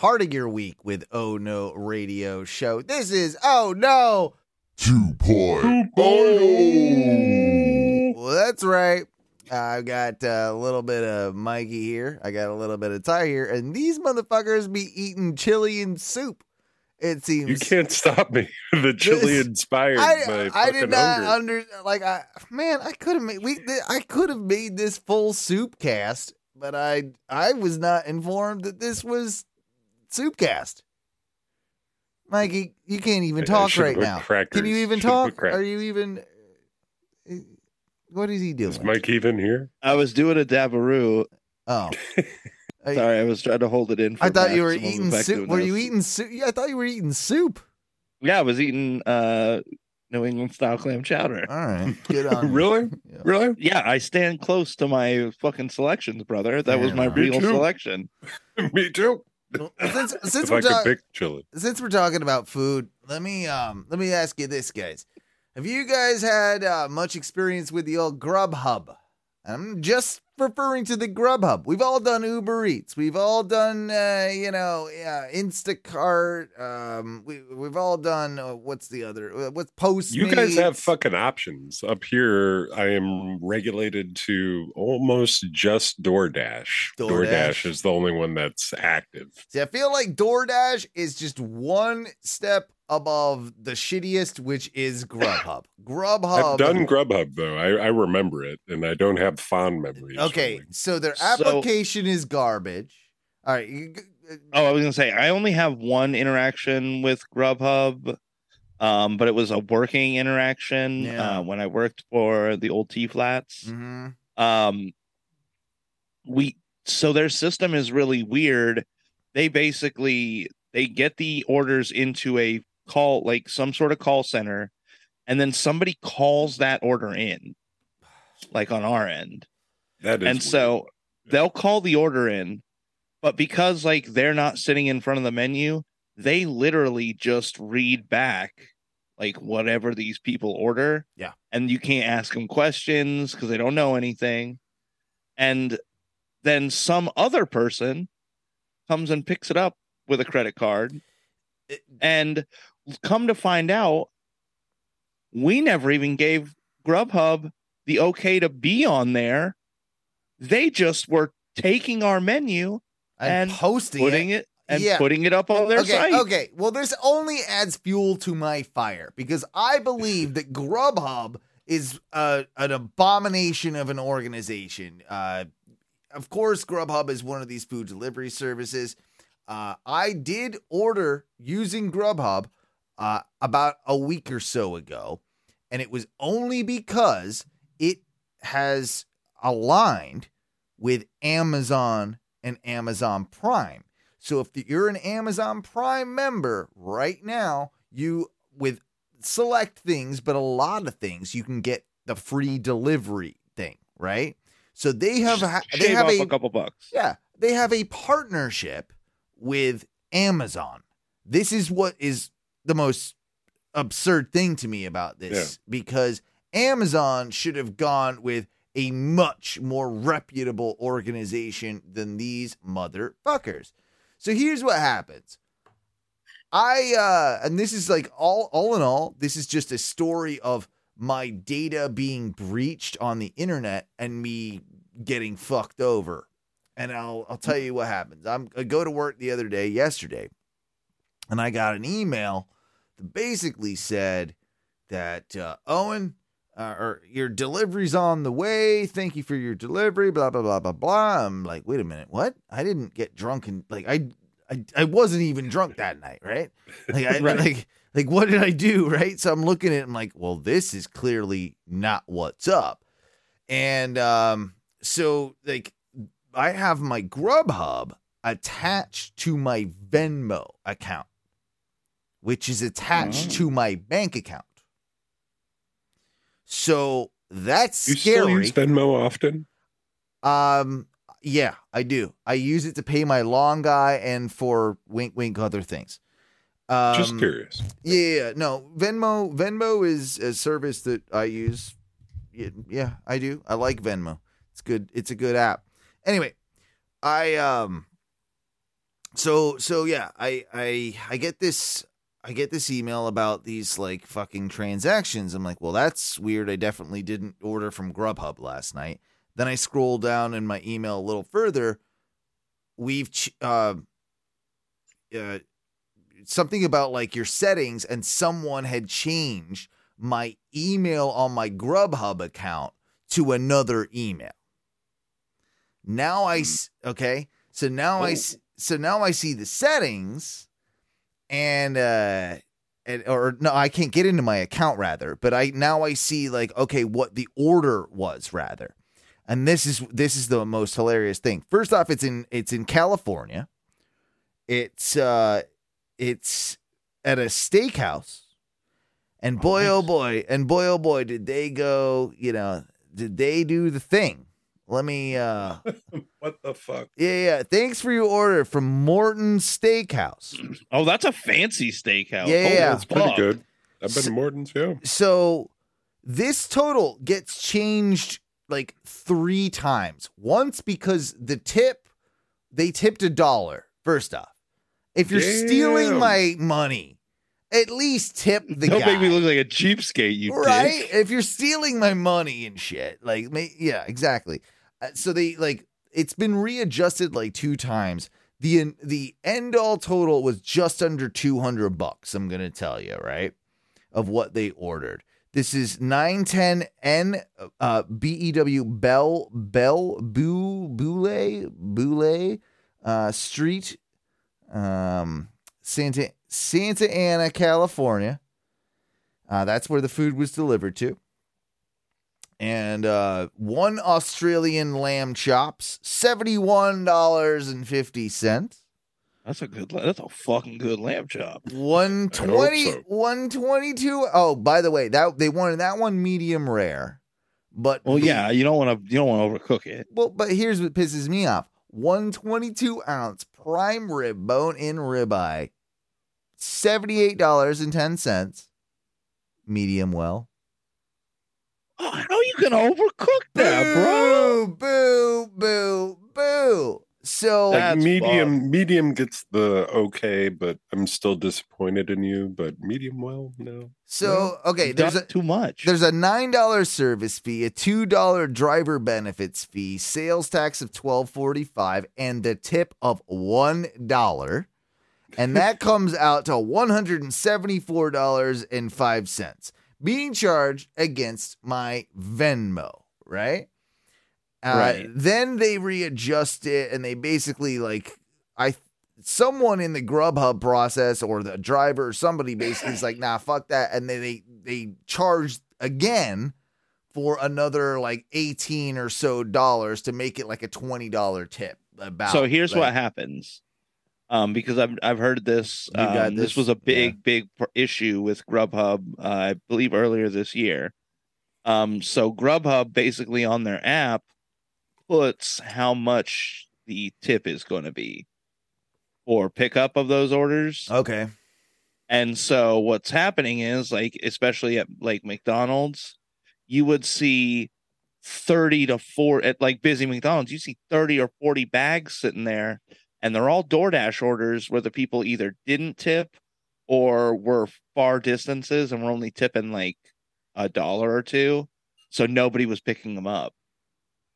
part of your week with Oh No Radio Show. This is Oh No. 2.0. Well, that's right. I've got uh, a little bit of Mikey here. I got a little bit of Ty here, and these motherfuckers be eating chili and soup. It seems You can't stop me. the chili inspired my I, I did not hunger. under like I man I could have made we I could have made this full soup cast, but I I was not informed that this was soup cast. Mikey, you can't even talk right now. crackers. Can you even Should've talk? crackers. Are you even? What is he doing? Is Mike even here? I was doing a dabaroo. Oh, Sorry, I was trying to hold it in. For I thought you were eating soup. Were you eating soup? Yeah, I thought you were eating soup. Yeah, I was eating uh, New England style clam chowder. All right, good on really? Yeah. Really? Yeah, I stand close to my fucking selections, brother. That was my Me real too. selection. Me too. Well, Since, since if we're I could talk- pick chili. since we're talking about food, let me um let me ask you this, guys. Have you guys had uh, much experience with the old Grubhub? I'm just referring to the Grubhub. We've all done Uber Eats. We've all done uh, you know uh, Instacart. Um, we we've all done uh, what's the other? Uh, what's Postmates? You guys have fucking options. Up here, I am regulated to almost just DoorDash. DoorDash. DoorDash is the only one that's active. See, I feel like DoorDash is just one step above the shittiest, which is Grubhub. Grubhub. I've done Grubhub though. I, I remember it, and I don't have fond memories. Okay, really. so their So- application is garbage. All right. you uh, Oh, I was gonna say I only have one interaction with Grubhub, um, but it was a working interaction Yeah. uh, when I worked for the old T Flats. mhm. um we so their system is really weird they basically they get the orders into a call like some sort of call center and then somebody calls that order in like on our end. That is and so they'll call the order in but because like they're not sitting in front of the menu they literally just read back like whatever these people order. Yeah. and you can't ask them questions because they don't know anything. And then some other person comes and picks it up with a credit card. It- and come to find out we never even gave grubhub the okay to be on there they just were taking our menu and, And posting putting it. it and Yeah. putting it up on their okay, site okay. Well, this only adds fuel to my fire because I believe that Grubhub is uh, an abomination of an organization. Uh, of course, Grubhub is one of these food delivery services. Uh, I did order using Grubhub uh, about a week or so ago, and it was only because it has aligned with Amazon and Amazon Prime. So if you're an Amazon Prime member right now, you with select things, but a lot of things, you can get the free delivery thing, right? So they have ha- they have a a couple bucks yeah, they have a partnership with Amazon. This is what is the most absurd thing to me about this because Amazon should have gone with a much more reputable organization than these motherfuckers. So here's what happens. I uh and this is like all all in all, this is just a story of my data being breached on the internet and me getting fucked over. And I'll I'll tell you what happens. I'm I go to work the other day, yesterday, and I got an email that basically said that uh, Owen, uh, or your delivery's on the way. Thank you for your delivery. Blah blah blah blah blah. I'm like, wait a minute, what? I didn't get drunk and like I I, I wasn't even drunk that night, right? Like I Right. like like what did I do, right? So I'm looking at it, I'm like, well, this is clearly not what's up. And um so like I have my Grubhub attached to my Venmo account, which is attached Oh. to my bank account. So that's you still use Venmo often? Um, yeah, I do. I use it to pay my long guy and for wink, wink, other things. Um, Just curious. Yeah, no, Venmo. Venmo is a service that I use. Yeah, yeah, I do. I like Venmo. It's good. It's a good app. Anyway, I um so so yeah, I I I get this I get this email about these like fucking transactions. I'm like, well, that's weird. I definitely didn't order from Grubhub last night. Then I scroll down in my email a little further. We've uh, uh, something about like your settings, and someone had changed my email on my Grubhub account to another email. Now I okay, so now I s- so now I see the settings, and uh, and or no, I can't get into my account rather, but I now I see like okay what the order was rather, and this is this is the most hilarious thing. First off, it's in it's in California. It's uh, it's at a steakhouse, and boy oh boy, and boy oh boy, did they go? You know, did they do the thing? Let me uh What the fuck? yeah, yeah. Thanks for your order from Morton Steakhouse. Oh, that's a fancy steakhouse. Yeah, Holy yeah. It's pretty fuck. good. I've been So- to Morton's, yeah. So this total gets changed like three times. Once because the tip, they tipped a dollar, first off. If you're stealing my money, at least tip the Don't guy. make me look like a cheapskate, you right? dick. If you're stealing my money and shit, like, yeah, exactly. Uh, so they like it's been readjusted like two times. the The end all total was just under two hundred bucks. I'm gonna tell you, right, of what they ordered. This is nine ten N uh, B E W Bell Bell Boo Boule Boule uh, Street, um, Santa Santa Ana, California. Uh, that's where the food was delivered to. And uh, one Australian lamb chops, $71.50. That's a good. That's a fucking good lamb chop. 120 so. 122 oh by the way that they wanted that one medium rare but Well, the- yeah, you don't want to. You don't want to overcook it. well but here's what pisses me off 122 ounce prime rib bone in ribeye $78.10 medium well Oh, how are you gonna overcook that, bro? boo boo boo boo so That- Like That's medium, medium gets the okay, but I'm still disappointed in you. But medium, well, no. so okay You've there's a too much. There's a nine dollar service fee, a two dollar driver benefits fee, sales tax of twelve forty five, and the tip of one dollar, and that comes out to one hundred and seventy four dollars and five cents being charged against my Venmo. Right. Uh, Right. Then they readjust it, and they basically like I someone in the Grubhub process or the driver or somebody basically is like, nah, fuck that. And then they they charge again for another like 18 or so dollars to make it like a $20 tip. About so here's like, what happens. Um, because I've I've heard this. Um, this this? was a big big issue with Grubhub. Uh, I believe earlier this year. Um, so Grubhub basically on their app puts how much the tip is going to be for pickup of those orders. Okay. And so what's happening is like especially at like McDonald's, you would see 30 to 4 at like busy McDonald's, you see 30 or 40 bags sitting there and they're all DoorDash orders where the people either didn't tip or were far distances and were only tipping like a dollar or two. So nobody was picking them up.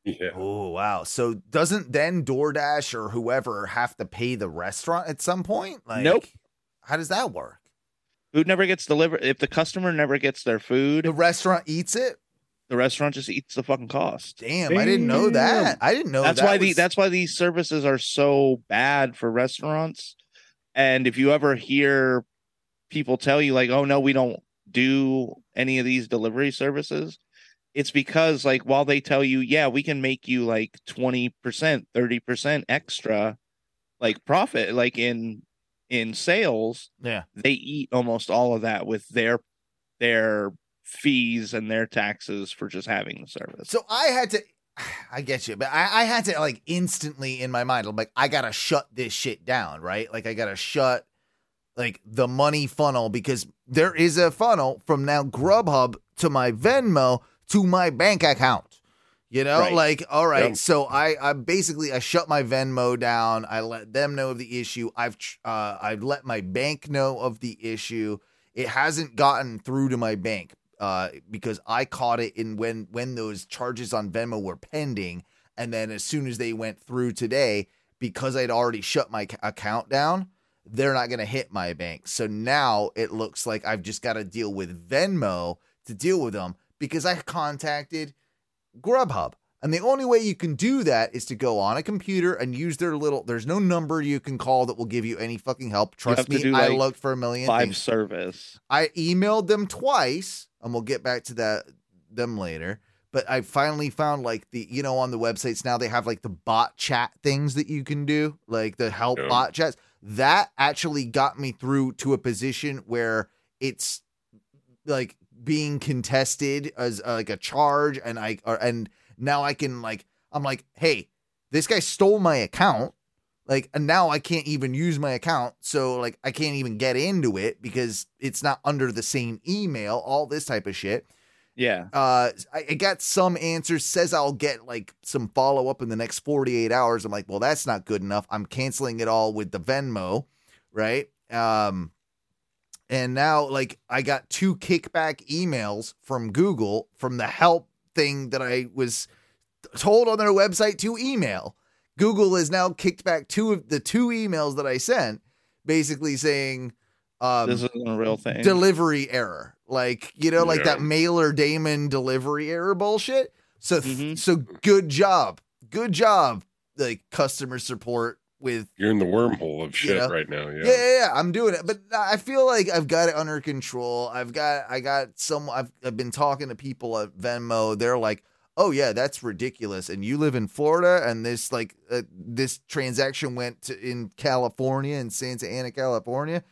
Yeah. Oh, wow. So doesn't then DoorDash or whoever have to pay the restaurant at some point? Like, Nope. How does that work? Food never gets delivered. If the customer never gets their food, The restaurant eats it? The restaurant just eats the fucking cost. Damn, I didn't know that. I didn't know that's that why the that's why these services are so bad for restaurants. And if you ever hear people tell you like, "Oh no, we don't do any of these delivery services," it's because like while they tell you, "Yeah, we can make you like 20%, 30% extra like profit like in in sales, Yeah. they eat almost all of that with their their fees and their taxes for just having the service. So I had to, I get you, but I, I had to like instantly in my mind, I'm like, I gotta shut this shit down, right? Like I gotta shut like the money funnel because there is a funnel from now Grubhub to my Venmo to my bank account. You know, Right. like all right. Yeah. So I, I basically I shut my Venmo down. I let them know of the issue. I've uh, I've let my bank know of the issue. It hasn't gotten through to my bank uh, because I caught it in when when those charges on Venmo were pending, and then as soon as they went through today, because I'd already shut my account down, they're not going to hit my bank. So now it looks like I've just got to deal with Venmo to deal with them because I contacted Grubhub. And the only way you can do that is to go on a computer and use their little. There's no number you can call that will give you any fucking help. Trust me, do, I looked for a million Five things. service. I emailed them twice, and we'll get back to that them later. But I finally found like the you know on the websites now they have like the bot chat things that you can do, like the help Yeah. bot chats. That actually got me through to a position where it's like being contested as uh, like a charge, and I or, and now I can like I'm like, hey, this guy stole my account. Like and now i can't even use my account. So like i can't even get into it because it's not under the same email all this type of shit. Yeah. uh i, I got some answers says i'll get like some follow-up in the next 48 hours. I'm like well that's not good enough. I'm canceling it all with the venmo right? Um and now like i got two kickback emails from google from the help thing that i was told on their website to email Google has now kicked back two of the two emails that I sent, basically saying um, this isn't a real thing. delivery error, like you know, like that mailer daemon delivery error bullshit. So, Mhm. so good job, good job, like customer support with You're in the wormhole of shit know? right now. Yeah. yeah. yeah, yeah, I'm doing it, but I feel like I've got it under control. I've got, I got some. I've, I've been talking to people at Venmo. They're like, "Oh yeah, that's ridiculous." And you live in Florida, and this like uh, this transaction went to, in California in Santa Ana, California,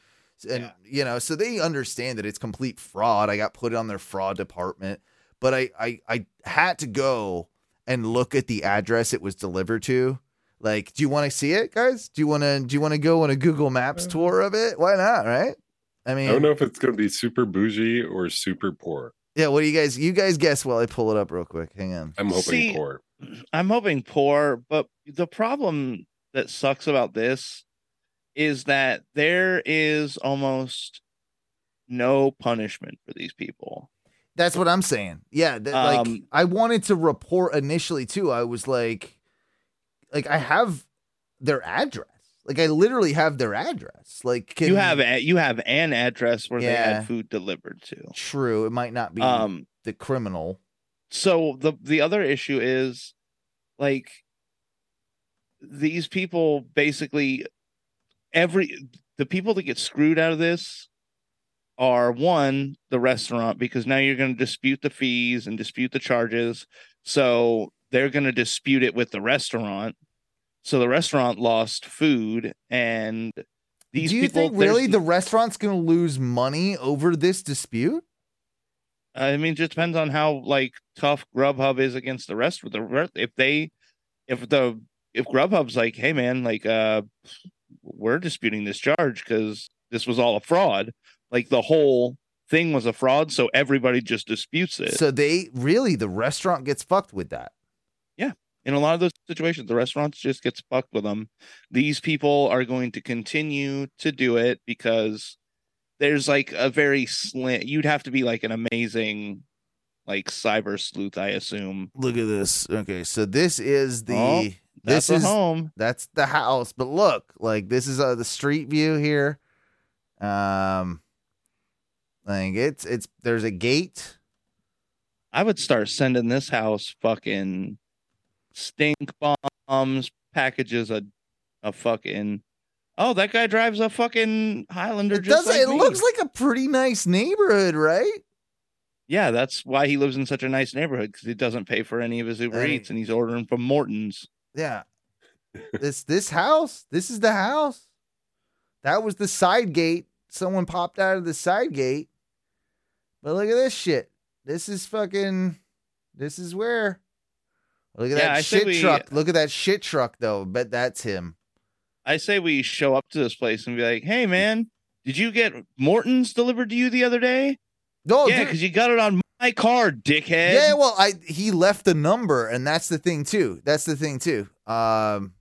and Yeah. you know, so they understand that it's complete fraud. I got put on their fraud department, but I, I, I had to go and look at the address it was delivered to. Like, do you want to see it, guys? Do you want to do you want to go on a Google Maps tour of it? Why not, right? I mean, I don't know if it's going to be super bougie or super poor. yeah. What do you guys? You guys guess while I pull it up real quick. Hang on. I'm hoping See, poor. I'm hoping poor, but the problem that sucks about this is that there is almost no punishment for these people. That's what I'm saying. Yeah, that, like Um, I wanted to report initially too. I was like, like I have their address. Like I literally have their address. Like can you have a, you have an address where they had food delivered to. true. It might not be Um the criminal. so the the other issue is like these people basically every the people that get screwed out of this are one the restaurant because now you're going to dispute the fees and dispute the charges so they're going to dispute it with the restaurant so the restaurant lost food and these Do you people think really the restaurant's going to lose money over this dispute? I mean, it just depends on how like tough Grubhub is against the rest of the if they if the if Grubhub's like, hey man, like uh we're disputing this charge because this was all a fraud. Like the whole thing was a fraud, so everybody just disputes it. So they really the restaurant gets fucked with that. In a lot of those situations, the restaurants just gets fucked with them. These people are going to continue to do it because there's like a very slim. You'd have to be like an amazing, like cyber sleuth, I assume. Look at this. Okay, so this is the Oh, this is home. that's the house. But look, like this is uh, the street view here. Um, like it's it's there's a gate. I would start sending this house fucking stink bombs, packages of a fucking. Oh, that guy drives a fucking Highlander. It just does. like it me. looks like a pretty nice neighborhood, right? Yeah, that's why he lives in such a nice neighborhood because he doesn't pay for any of his Uber Hey. Eats and he's ordering from Morton's. Yeah. this this house. This is the house. That was the side gate. Someone popped out of the side gate. But look at this shit. This is fucking. This is where. Look at Yeah, that say shit we- truck. Look at that shit truck though. Bet that's him. I say we show up to this place and be like, "Hey, man, did you get Morton's delivered to you the other day? No, yeah, because you got it on My car, dickhead. Yeah, well, I he left the number, and that's the thing too. That's the thing too. Um,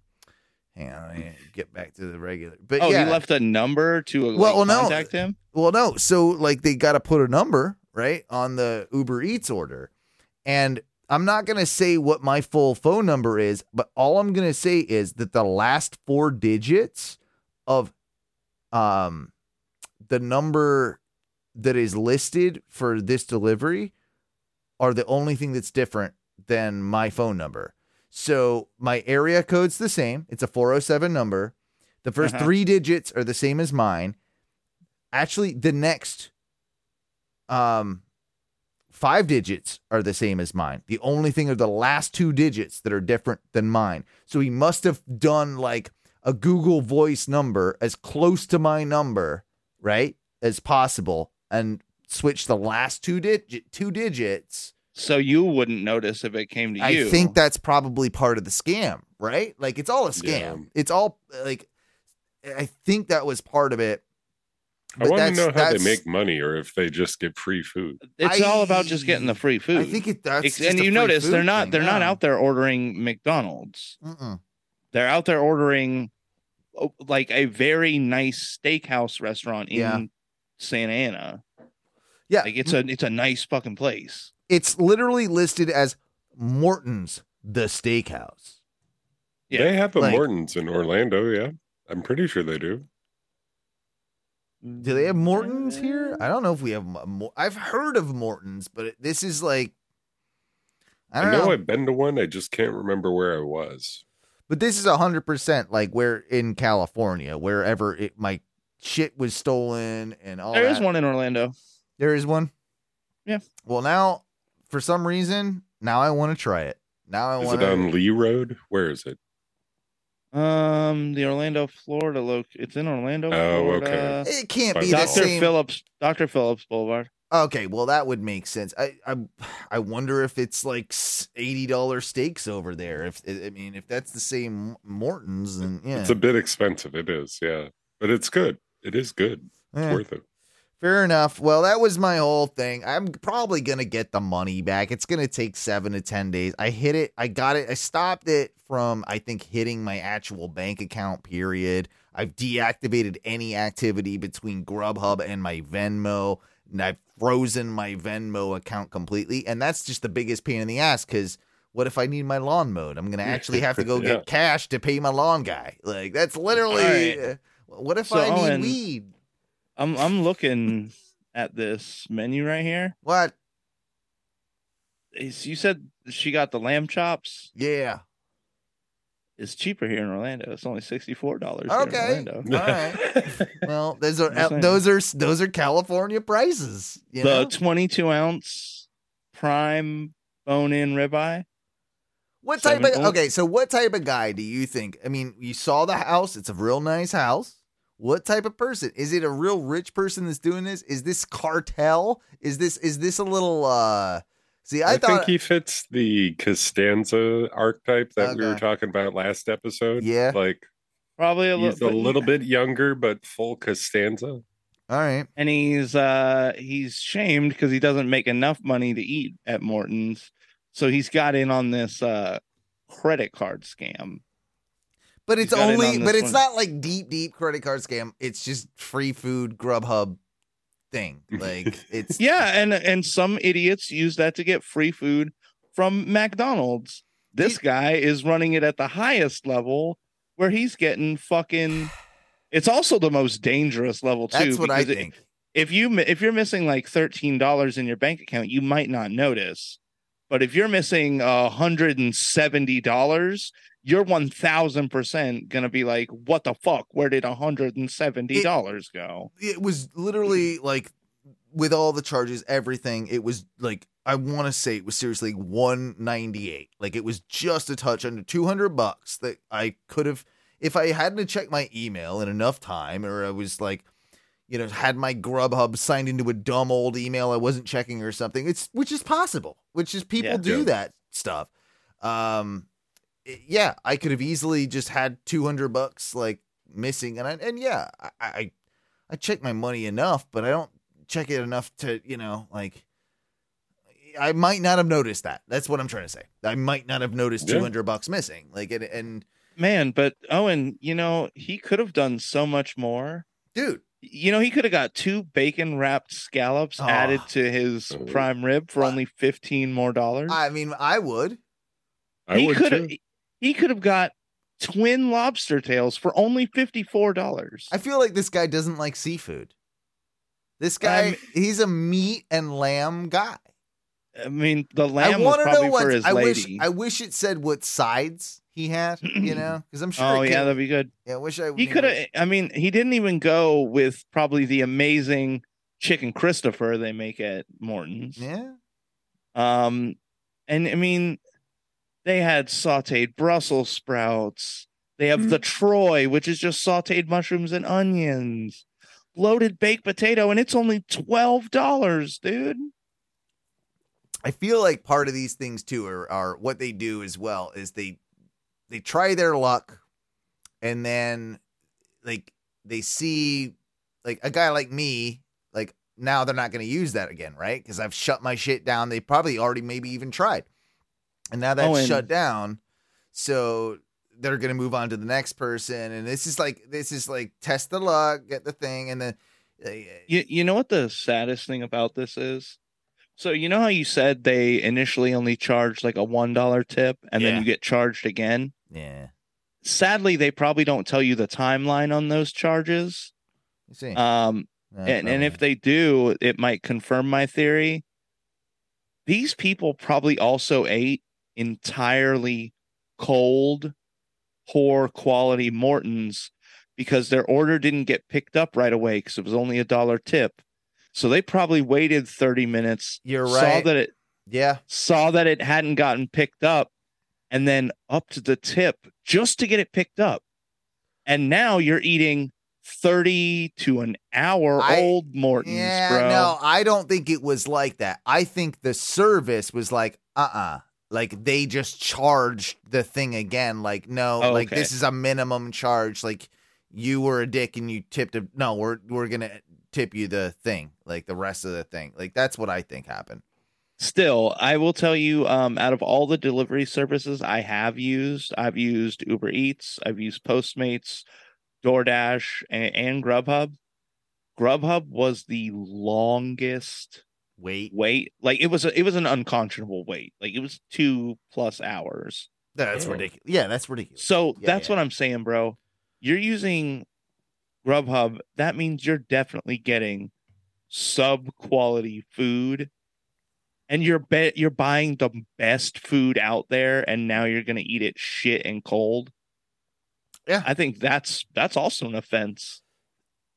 hang on, I get back to the regular. But oh, yeah, he left a number to like, Well, no. contact him. Well, no. So like they got to put a number right on the Uber Eats order, and I'm not gonna say what my full phone number is, but all I'm gonna say is that the last four digits of um the number that is listed for this delivery are the only thing that's different than my phone number. So my area code's the same. It's a 407 number. The 1st Uh-huh. three digits are the same as mine. Actually, the next um five digits are the same as mine. The only thing are the last two digits that are different than mine. So he must have done like a Google Voice number as close to my number, right, as possible, and switch the last two digit two digits. So you wouldn't notice if it came to I you. I think that's probably part of the scam, right? Like it's all a scam. Yeah. It's all like I think that was part of it. I But want to know how they make money or if they just get free food. it's I- all about just getting the free food. I think it that's Ex- just and you notice they're not thing, they're not out there ordering McDonald's. Mm-mm. They're out there ordering oh, like a very nice steakhouse restaurant in Yeah. Santa Ana. Yeah, Like it's a it's a nice fucking place. it's literally listed as Morton's the steakhouse. Yeah, They have a like- Morton's in Orlando, yeah. I'm pretty sure they do. Do they have Morton's here? I mm. don't know if we have. a Mor- I've heard of Morton's, but this is like I I, don't know, know. I've been to one, I just can't remember where I was. But this is hundred percent like where in California, wherever it my shit was stolen and all. There is that. one in Orlando. There is one. Yeah. Well, now for some reason, now I want to try it. Now I want. To. Is want it on Lee Road? Where is it? Um, the Orlando, Florida loc. It's in Orlando. Oh, Florida. It can't Fine. be the Doctor same. Phillips, Doctor Phillips Boulevard. Okay, well that would make sense. I I I wonder if it's like eighty dollar steaks over there. If I mean if that's the same Morton's, and yeah, It's a bit expensive. It is, yeah. But it's good. It is good. It's Eh, worth it. Fair enough. Well, that was my whole thing. I'm probably gonna get the money back. It's gonna take seven to ten days. I hit it. I got it. I stopped it from I think hitting my actual bank account. Period. I've deactivated any activity between Grubhub and my Venmo. And I've frozen my Venmo account completely. And that's just the biggest pain in the ass because what if I need my lawn mowed? I'm going to actually have to go Yeah. get cash to pay my lawn guy. Like, that's literally. All right. Uh, what if So, I need Owen- weed? I'm I'm looking at this menu right here. What? Is- You said she got the lamb chops. Yeah. It's cheaper here in Orlando. It's only sixty four dollars. Okay. All right. Well, those are those are those are California prices. You the twenty two ounce prime bone in ribeye. What type of okay? So what type of guy do you think? I mean, you saw the house; it's a real nice house. What type of person is it? A real rich person that's doing this? Is this cartel? Is this is this a little? uh See, I, I, thought think he fits the Costanza archetype that we were talking about last episode. Yeah. Like Probably a he's a little, little bit younger, but full Costanza. all right. and he's uh he's shamed because he doesn't make enough money to eat at Morton's, so he's got in on this uh credit card scam. But it's He's got in only, on but it's one. not like deep, deep credit card scam. It's just free food Grubhub thing. Like it's Yeah, and and some idiots use that to get free food from McDonald's. This guy is running it at the highest level where he's getting fucking it's also the most dangerous level too That's what I because it- think. if you if you're missing like $13 in your bank account, you might not notice. But if you're missing $170, you're 1000% going to be like, "What the fuck? Where did $170 go?" it was literally like with all the charges, everything. It was like I want to say it was seriously one ninety eight. Like it was just a touch under two hundred bucks that I could have if I hadn't checked my email in enough time, or I was like, you know, had my Grubhub signed into a dumb old email I wasn't checking or something. It's which is possible. Which is people Yeah. do Yeah. that stuff. Um, Eh, yeah, I could have easily just had two hundred bucks like missing, and I, and yeah, I, I I check my money enough, but I don't check it enough to you know like I might not have noticed that. That's what I'm trying to say. I might not have noticed Yeah. 200 bucks missing. Like it, and Man, but Owen, you know, he could have done so much more. dude, You know, he could have got two bacon wrapped scallops Oh. added to his Oh. prime rib for only 15 more dollars. I mean, I would. I he could have too. He could have got twin lobster tails for only $54. I feel like this guy doesn't like seafood. This guy, I'm- he's a meat and lamb guy. I mean, the I lamb was want to probably know what for his I wish. lady. I wish it said what sides he had. You know, because I'm sure. oh yeah, that'd be good. yeah. I wish I. He could have. I mean, he didn't even go with probably the amazing chicken Christopher they make at Morton's. Yeah. Um, and I mean, they had sautéed Brussels sprouts. They have hmm. the Troy, which is just sautéed mushrooms and onions, loaded baked potato, and it's only twelve dollars, dude. I feel like part of these things too are, are what they do as well is they they try their luck and then like they see like a guy like me like now they're not going to use that again right? Because i've shut my shit down. They probably already maybe even tried and now that's Oh, and- shut down so they're going to move on to the next person and this is like this is like test the luck get the thing and then uh, You you know what the saddest thing about this is? So you know how you said they initially only charged like a one dollar tip and Yeah. then you get charged again? yeah Sadly, they probably don't tell you the timeline on those charges. you see Um, Uh, and, and if they do, it might confirm my theory. These people probably also ate entirely cold, poor quality Mortons because their order didn't get picked up right away because it was only a dollar tip. So they probably waited 30 minutes, you're saw right that it yeah saw that it hadn't gotten picked up, and then up to the tip just to get it picked up. And now you're eating 30 to an hour I- old Mortons, Yeah, bro. no, I don't think it was like that. I think the service was like, uh uh Like they just charged the thing again. Like, no, Oh, like okay. this is a minimum charge. Like you were a dick and you tipped a no, we're we're gonna tip you the thing, like the rest of the thing. Like that's what I think happened. Still, I will tell you, um, out of all the delivery services I have used, I've used Uber Eats, I've used Postmates, DoorDash, and, and Grubhub. Grubhub was the longest Wait, wait. Like it was a, it was an unconscionable wait. Like it was two plus hours. that's ridiculous. Yeah, that's ridiculous. So Yeah, that's yeah. what I'm saying, bro. You're using Grubhub. That means you're definitely getting sub quality food, and you're bet you're buying the best food out there, and now you're gonna eat it shit and cold. Yeah. I think that's that's also an offense.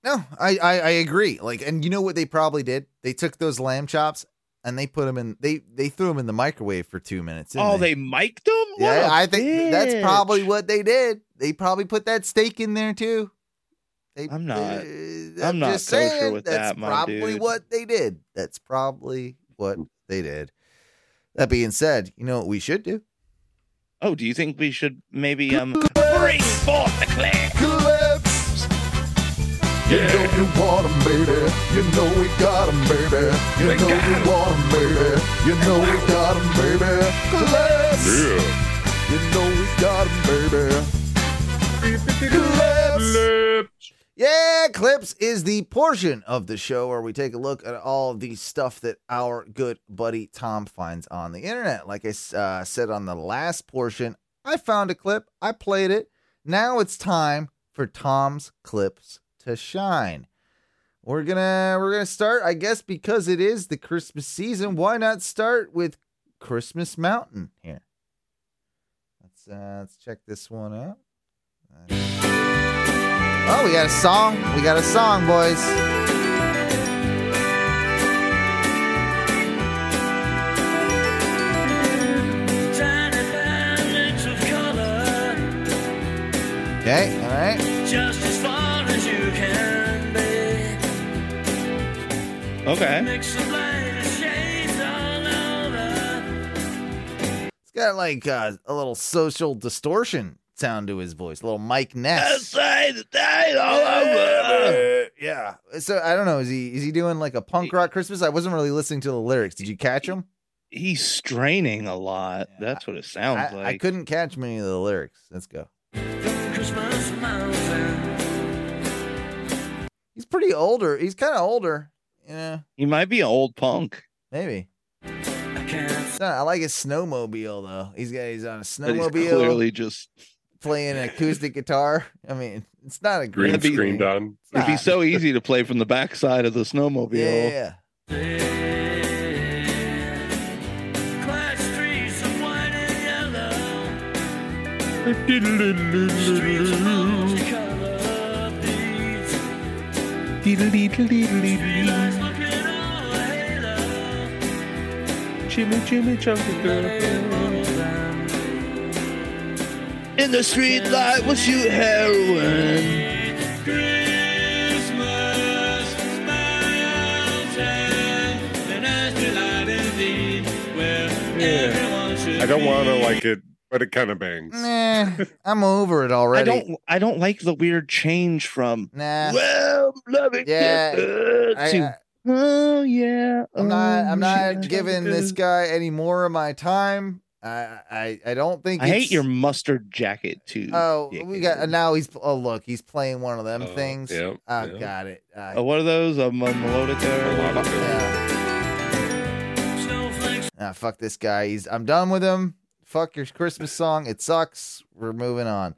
No, I, I I agree. Like, and you know what they probably did? They took those lamb chops and they put them in. They they threw them in the microwave for two minutes. Oh, they mic'd them. What Yeah, I think that's probably what they did. They probably put that steak in there too. They, I'm not- uh, I'm not just kosher saying, with that's that, my probably dude. what they did. That's probably what they did. That being said, you know what we should do? Oh, do you think we should maybe um bring forth the clip? Clips. You know you want want 'em, baby. You know we got 'em, baby. You know you want 'em, baby. You know we got 'em, baby. Clips. Yeah. You know we got 'em, baby. Clips. Yeah, clips is the portion of the show where we take a look at all the stuff that our good buddy Tom finds on the internet. Like I uh, said on the last portion, I found a clip, I played it. Now it's time for Tom's clips to shine. We're gonna we're gonna start, I guess, because it is the Christmas season. Why not start with Christmas Mountain here? Let's uh, let's check this one out. Oh, we got a song. We got a song, boys. Okay, all right. Okay. Mix of light and shades all over. It's got like uh, a little social distortion sound to his voice, a little Mike Ness. Outside the tide all over. Yeah. So I don't know. Is he is he doing like a punk rock Christmas? I wasn't really listening to the lyrics. Did you catch him? he's straining a lot. That's what it sounds I, like. I couldn't catch many of the lyrics. Let's go. He's pretty older. He's kind of older. Yeah, He might be an old punk. maybe. I can't It's not- I like his snowmobile though. He's got he's on a But he's snowmobile clearly just. playing an acoustic guitar. I mean, it's not a Green great be- screened on. It'd be so easy to play from the backside of the snowmobile. Yeah, quiet Streetlights looking on a halo. Jimmy, Jimmy, In the street light was you heroin. Christmas mountain, a nice delight indeed, where everyone should I don't want to like it, but it kind of bangs. nah, I'm over it already. I already. don't. I don't like the weird change from Nah, "Well, love it." Yeah, to I, I, "Oh yeah." I'm not. oh, I'm not shit." giving this guy any more of my time. I I, I don't think. I hate your mustard jacket too. Oh, we got now. He's oh look, he's playing one of them Oh, things. yep, Oh, yep. got it. Uh, Oh, what are those? A melodic Melodica. yeah. Snowflakes Ah, fuck this guy. He's. I'm done with him. Fuck your Christmas song. It sucks. We're moving on.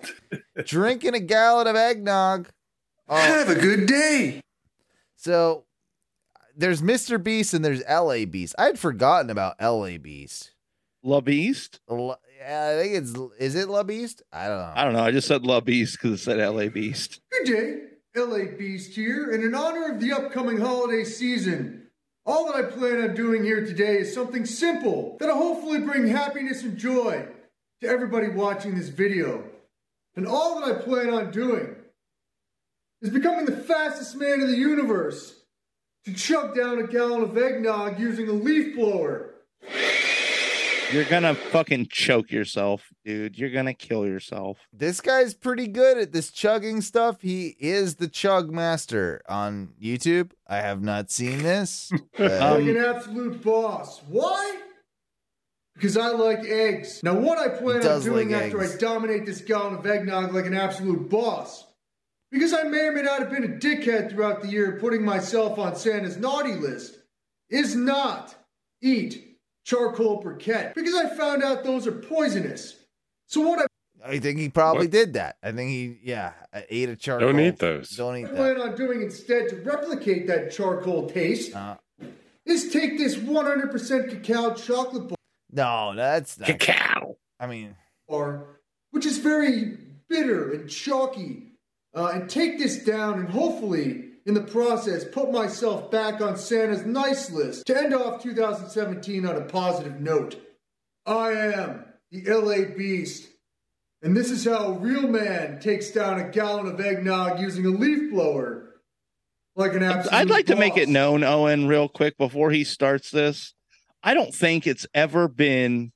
Drinking a gallon of eggnog. Oh, Have a good day. so there's Mr. Beast and there's L.A. Beast. I had forgotten about L.A. Beast. La Beast? L- yeah, I think it's. Is it La Beast? I don't know. I don't know. I just said La Beast because it said LA Beast. Good day, LA Beast here, and in honor of the upcoming holiday season, all that I plan on doing here today is something simple that'll hopefully bring happiness and joy to everybody watching this video. And all that I plan on doing is becoming the fastest man in the universe to chug down a gallon of eggnog using a leaf blower. You're gonna fucking choke yourself, dude. You're gonna kill yourself. this guy's pretty good at this chugging stuff. He is the chug master on YouTube. I have not seen this. but- Um, like an absolute boss. Why? Because I like eggs. Now, what I plan on doing like after eggs. I dominate this gallon of eggnog like an absolute boss, because I may or may not have been a dickhead throughout the year putting myself on Santa's naughty list, is not eat charcoal briquette. Because I found out those are poisonous. So what I I think he probably What? did that. I think he, yeah, ate a charcoal. Don't eat those. Don't eat that. plan on doing instead to replicate that charcoal taste Uh, is take this 100% cacao chocolate bar. no, that's not. Cacao. I mean, or which is very bitter and chalky, uh, and take this down and hopefully, in the process, put myself back on Santa's nice list to end off 2017 on a positive note. I am the LA Beast, and this is how a real man takes down a gallon of eggnog using a leaf blower. Like an absolute I'd like to make it known, Owen, real quick before he starts this. I don't think it's ever been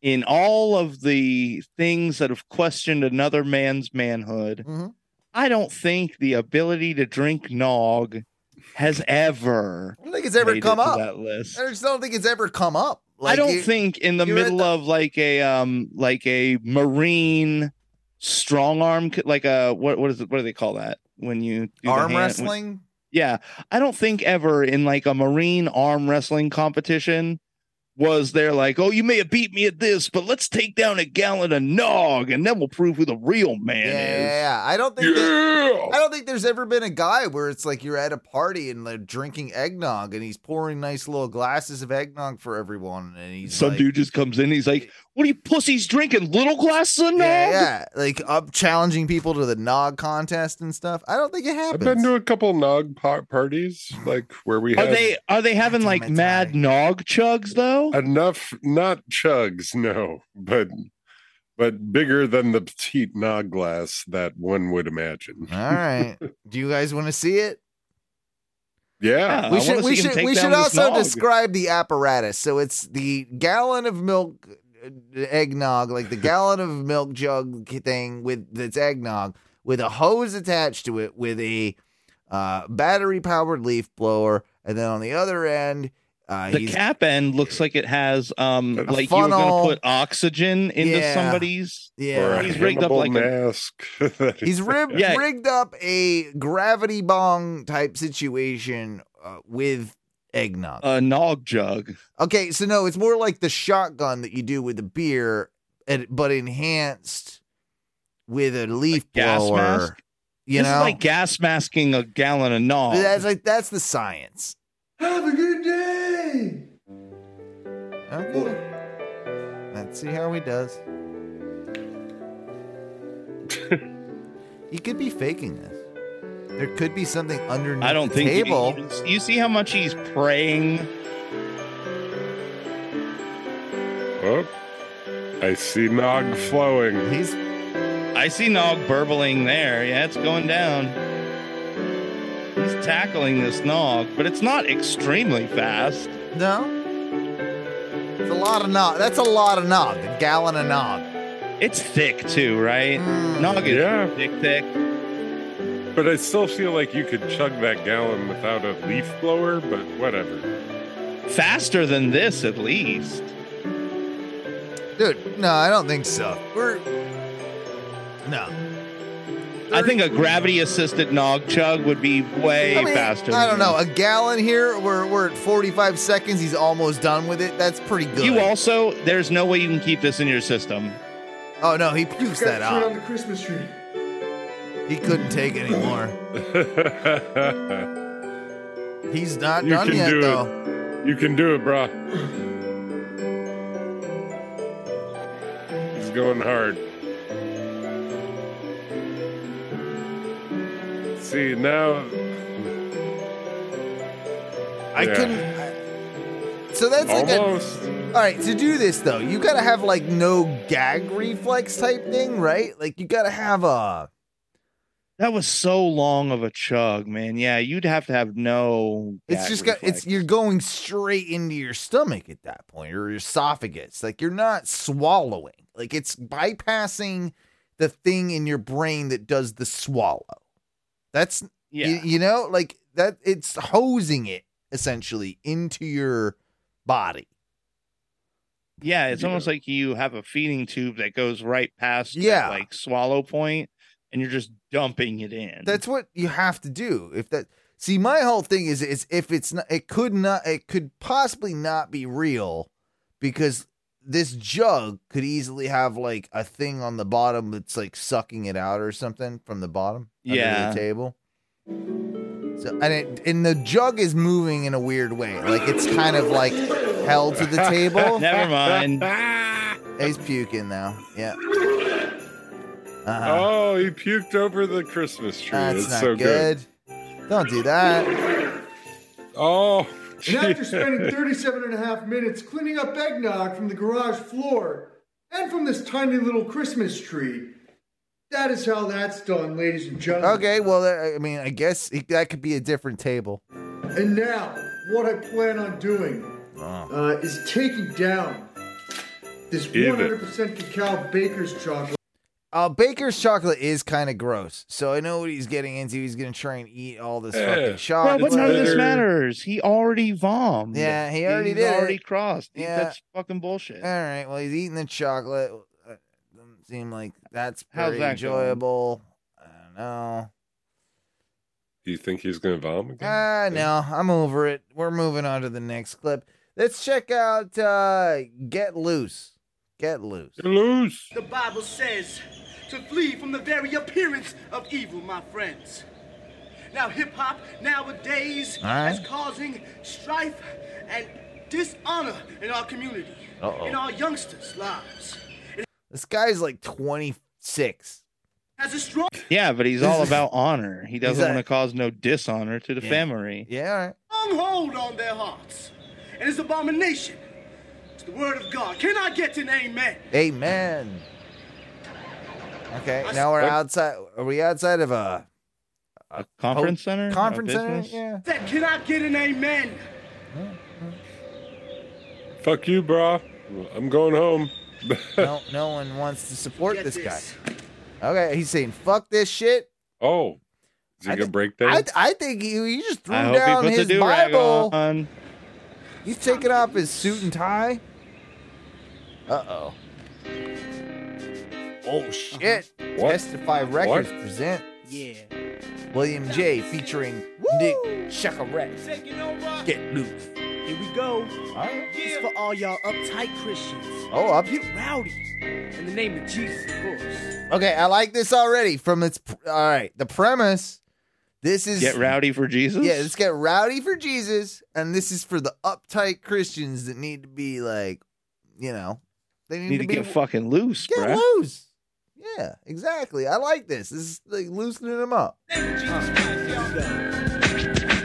in all of the things that have questioned another man's manhood. Mhm. I don't think the ability to drink nog has ever I don't think it's ever made it come up. that list. I just don't think it's ever come up. Like, I don't you- think in the middle the- of like a um like a marine strong arm like a what what is it what do they call that when you do arm hand- wrestling. yeah, I don't think ever in like a marine arm wrestling competition was there like, oh, you may have beat me at this, but let's take down a gallon of nog and then we'll prove who the real Yeah, man yeah, is. yeah. I don't think. That, I don't think there's ever been a guy where it's like you're at a party and they're drinking eggnog and he's pouring nice little glasses of eggnog for everyone and he's Some like, dude just comes in, he's like, "What are you pussies drinking? Little glasses of nog?" yeah, yeah, like up challenging people to the nog contest and stuff. I don't think it happens. I've been to a couple nog par- parties, like where we Are had they are they having like mad Ty. nog chugs though? enough, not chugs, no, but but bigger than the petite nog glass that one would imagine. All right. Do you guys want to see it? Yeah, Yeah. I we should we should we should also nog. describe the apparatus. So it's the gallon of milk eggnog, like the gallon of milk jug thing with that's eggnog with a hose attached to it with a uh, battery powered leaf blower, and then on the other end Uh, The cap end looks like it has um A like you were gonna put oxygen into Yeah. somebody's. Or yeah, a He's rigged up like a- mask. that he's rib- Yeah. rigged up a gravity bong type situation uh, with eggnog. A nog jug. Okay, so no, it's more like the shotgun that you do with the beer, but enhanced with a leaf gas blower. mask? You this know, is like gas masking a gallon of nog. that's like that's the science. Have a good day. Okay, let's see how he does. he could be faking this. There could be something underneath I don't the think you- table. You, you see how much he's praying. Oh, I see Nog flowing. He's I see Nog burbling there. Yeah, it's going down. He's tackling this Nog, but it's not extremely fast. no. It's a lot of nog. That's a lot of nog. A gallon of nog. It's thick too, right? Mm. Nog is Yeah. thick, thick. But I still feel like you could chug that gallon without a leaf blower, but whatever. Faster than this, at least. Dude, no, I don't think so. We're no. I think a gravity-assisted Nog chug would be way I mean, faster. I don't know. A gallon here, we're, we're at 45 seconds. He's almost done with it. That's pretty good. You also, there's no way you can keep this in your system. oh, no, he pukes that to turn on out. the Christmas tree. He couldn't take anymore. He's not You done can yet, do it. you can do it, brah. He's going hard. See, now I Yeah. couldn't. So that's like a. almost. All right, to do this, though, you got to have like no gag reflex type thing, right? Like, you got to have a. That was so long of a chug, man. Yeah, you'd have to have no. It's just got it's you're going straight into your stomach at that point or your esophagus. Like you're not swallowing. Like it's bypassing the thing in your brain that does the swallow. That's yeah. you, you know, like that it's hosing it essentially into your body. Yeah, it's almost like you have a feeding tube that goes right past Yeah. that, like swallow point, and you're just dumping it in. That's what you have to do. If that see, my whole thing is is if it's not, it could not, it could possibly not be real because this jug could easily have like a thing on the bottom that's like sucking it out or something from the bottom under Yeah. the table. So and it and the jug is moving in a weird way, like it's kind of like held to the table. Never mind. He's puking now. Yeah. Uh-huh. Oh, he puked over the Christmas tree. That's That's not so good. good. Don't do that. Oh, And after spending 37 and a half minutes cleaning up eggnog from the garage floor and from this tiny little Christmas tree, that is how that's done, ladies and gentlemen. Okay, well, I mean, I guess it- that could be a different table. And now, what I plan on doing Oh. uh, is taking down this Give 100% cacao baker's chocolate. Uh, Baker's chocolate is kind of gross, so I know what he's getting into. He's gonna try and eat all this Yeah. fucking Bro, chocolate. but none of this matters. He already vommed. Yeah, he already He's did it. already crossed. Yeah. That's fucking bullshit. All right, well, he's eating the chocolate. Uh, Doesn't seem like that's How's that enjoyable. I don't know. Do you think he's going to vomit again? Ah, no, I'm over it. We're moving on to the next clip. Let's check out uh, "Get Loose." Get loose. You're loose. The Bible says to flee from the very appearance of evil, my friends. Now, hip hop nowadays All right. is causing strife and dishonor in our community, Uh-oh. in our youngsters' lives. It This guy's like 26. has a strong Yeah, but he's all about honor. He doesn't that- want to cause no dishonor to the Yeah. family. Yeah, all right. hold on their hearts, and it's abomination to the word of God. Can I get an amen? Amen. Okay, now we're What? outside. Are we outside of a A conference center? Conference center? business? Yeah. Said, Can I get an amen? Fuck you, bro. I'm going home. No, no one wants to support Get this guy. Okay, he's saying fuck this shit. Oh, is he I going to thi- break I. I think he, he just threw I he down his a do rag Bible. on. He's taking off his suit and tie. Uh oh. Oh shit! What? Testify Records What? present Yeah. William J. featuring Nick Shakarek. Get loose. Here we go. All right. It's for all y'all uptight Christians. Oh, up you. Get rowdy. In the name of Jesus, of course. Okay, I like this already. From its all right, the premise. This is Get rowdy for Jesus. Yeah, let's get rowdy for Jesus, and this is for the uptight Christians that need to be like, you know, they need, need to be get fucking loose, get bruh. loose. Yeah, exactly. I like this. This is like loosening them up.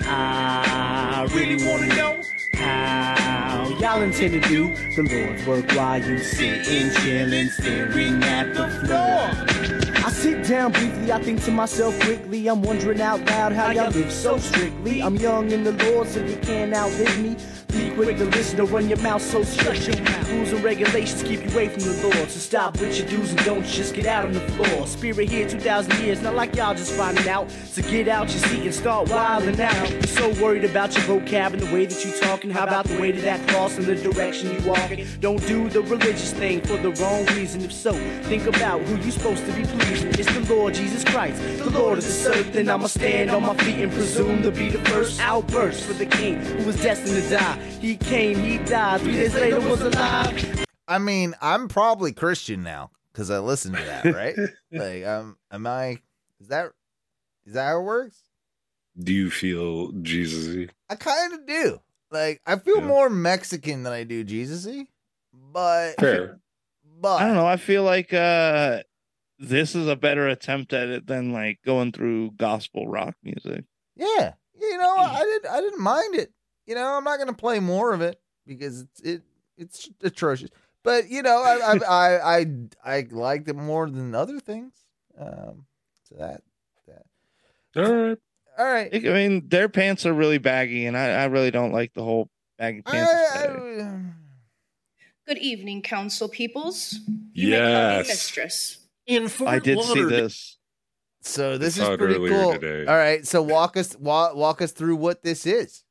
I really wanna know how y'all intend to do the Lord's work while you sitting, chilling, staring at the floor. I sit down briefly, I think to myself quickly. I'm wondering out loud how y'all live so strictly. I'm young in the Lord, so you can't outlive me. Be quick to listen or run your mouth so mouth. Rules and regulations keep you away from the Lord. So stop with your do's and don'ts, just get out on the floor. Spirit here 2,000 years, not like y'all just finding out. So get out your seat and start wilding out. You're so worried about your vocab and the way that you talking. How about the way that that cross and the direction you walking? Don't do the religious thing for the wrong reason. If so, think about who you supposed to be pleasing. It's the Lord Jesus Christ, the Lord of the earth. I'ma stand on my feet and presume to be the first outburst for the King who was destined to die. He came, he died, three days later was alive. I mean, I'm probably Christian now because I listen to that, right? like, um, am I? Is that is that how it works? Do you feel Jesus-y? I kind of do. Like, I feel Yeah. more Mexican than I do Jesus-y, but Fair. but I don't know. I feel like uh this is a better attempt at it than like going through gospel rock music. Yeah, you know, I didn't, I didn't mind it. You know, I'm not gonna play more of it because it's it, it's atrocious. But you know, I, I, I, I, I liked it more than other things. Um, so that, that. All right. All right. I mean, their pants are really baggy, and I, I really don't like the whole baggy pants. I, aesthetic. I, Good evening, council peoples. You may Yes. mistress. In Fort I did see this. so this is pretty cool. today. All right. So walk us walk, walk us through what this is.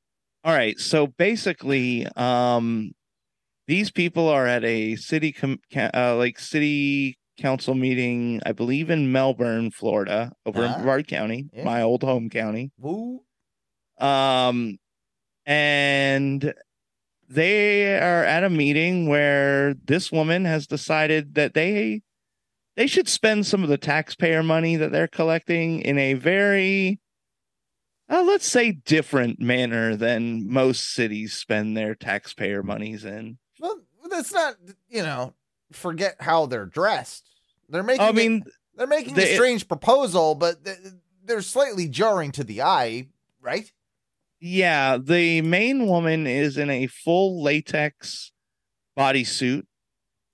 All right. So basically, um, these people are at a city com- uh, like city council meeting, I believe in Melbourne, Florida, over Ah. in Brevard County, Yeah. my old home county. Woo. Um, and they are at a meeting where this woman has decided that they they should spend some of the taxpayer money that they're collecting in a very uh, let's say different manner than most cities spend their taxpayer monies in. Well, that's not you know. Forget how they're dressed. They're making. I it- mean, they're making they- a strange proposal, but they're slightly jarring to the eye, right? Yeah, the main woman is in a full latex bodysuit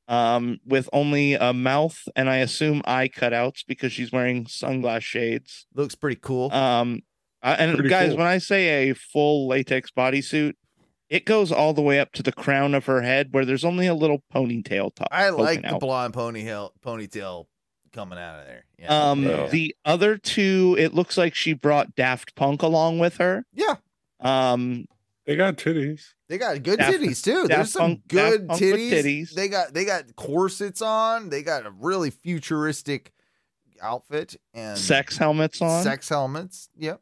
um with only a mouth and I assume eye cutouts because she's wearing sunglass shades. Looks pretty cool. Um uh, and Pretty guys, cool. when I say a full latex bodysuit, it goes all the way up to the crown of her head where there's only a little ponytail top. I like the out. blonde ponytail ponytail coming out of there. Yeah. Um Yeah. the other two, it looks like she brought Daft Punk along with her. yeah. Um They got titties. They got good Daft- titties too. Daft There's some Punk- Daft good titties. titties. They got they got corsets on. They got a really futuristic outfit and sex helmets on. sex helmets. Yep.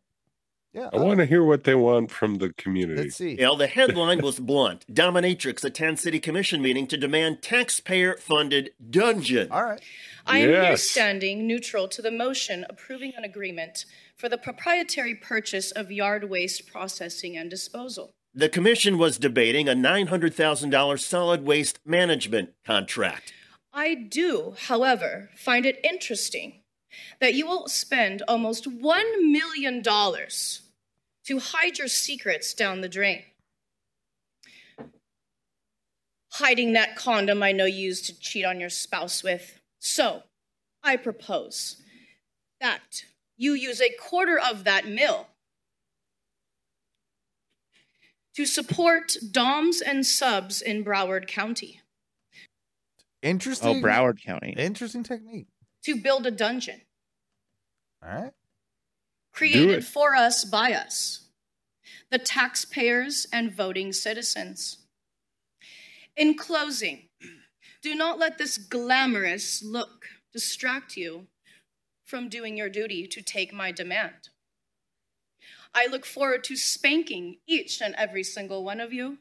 Yeah. I want to hear what they want from the community. Let's see. Well, the headline was blunt. Dominatrix attends city commission meeting to demand taxpayer-funded dungeon. All right. I am here standing neutral to the motion approving an agreement for the proprietary purchase of yard waste processing and disposal. The commission was debating a $900,000 solid waste management contract. I do, however, find it interesting that you will spend almost $1 million to hide your secrets down the drain. Hiding that condom I know you used to cheat on your spouse with. So, I propose that you use a quarter of that mill to support DOMs and subs in Brevard County. Interesting. Oh, Interesting. Brevard County. Interesting technique. to build a dungeon All right. created for us by us. the taxpayers and voting citizens. In closing, do not let this glamorous look distract you from doing your duty to take my demand. I look forward to spanking each and every single one of you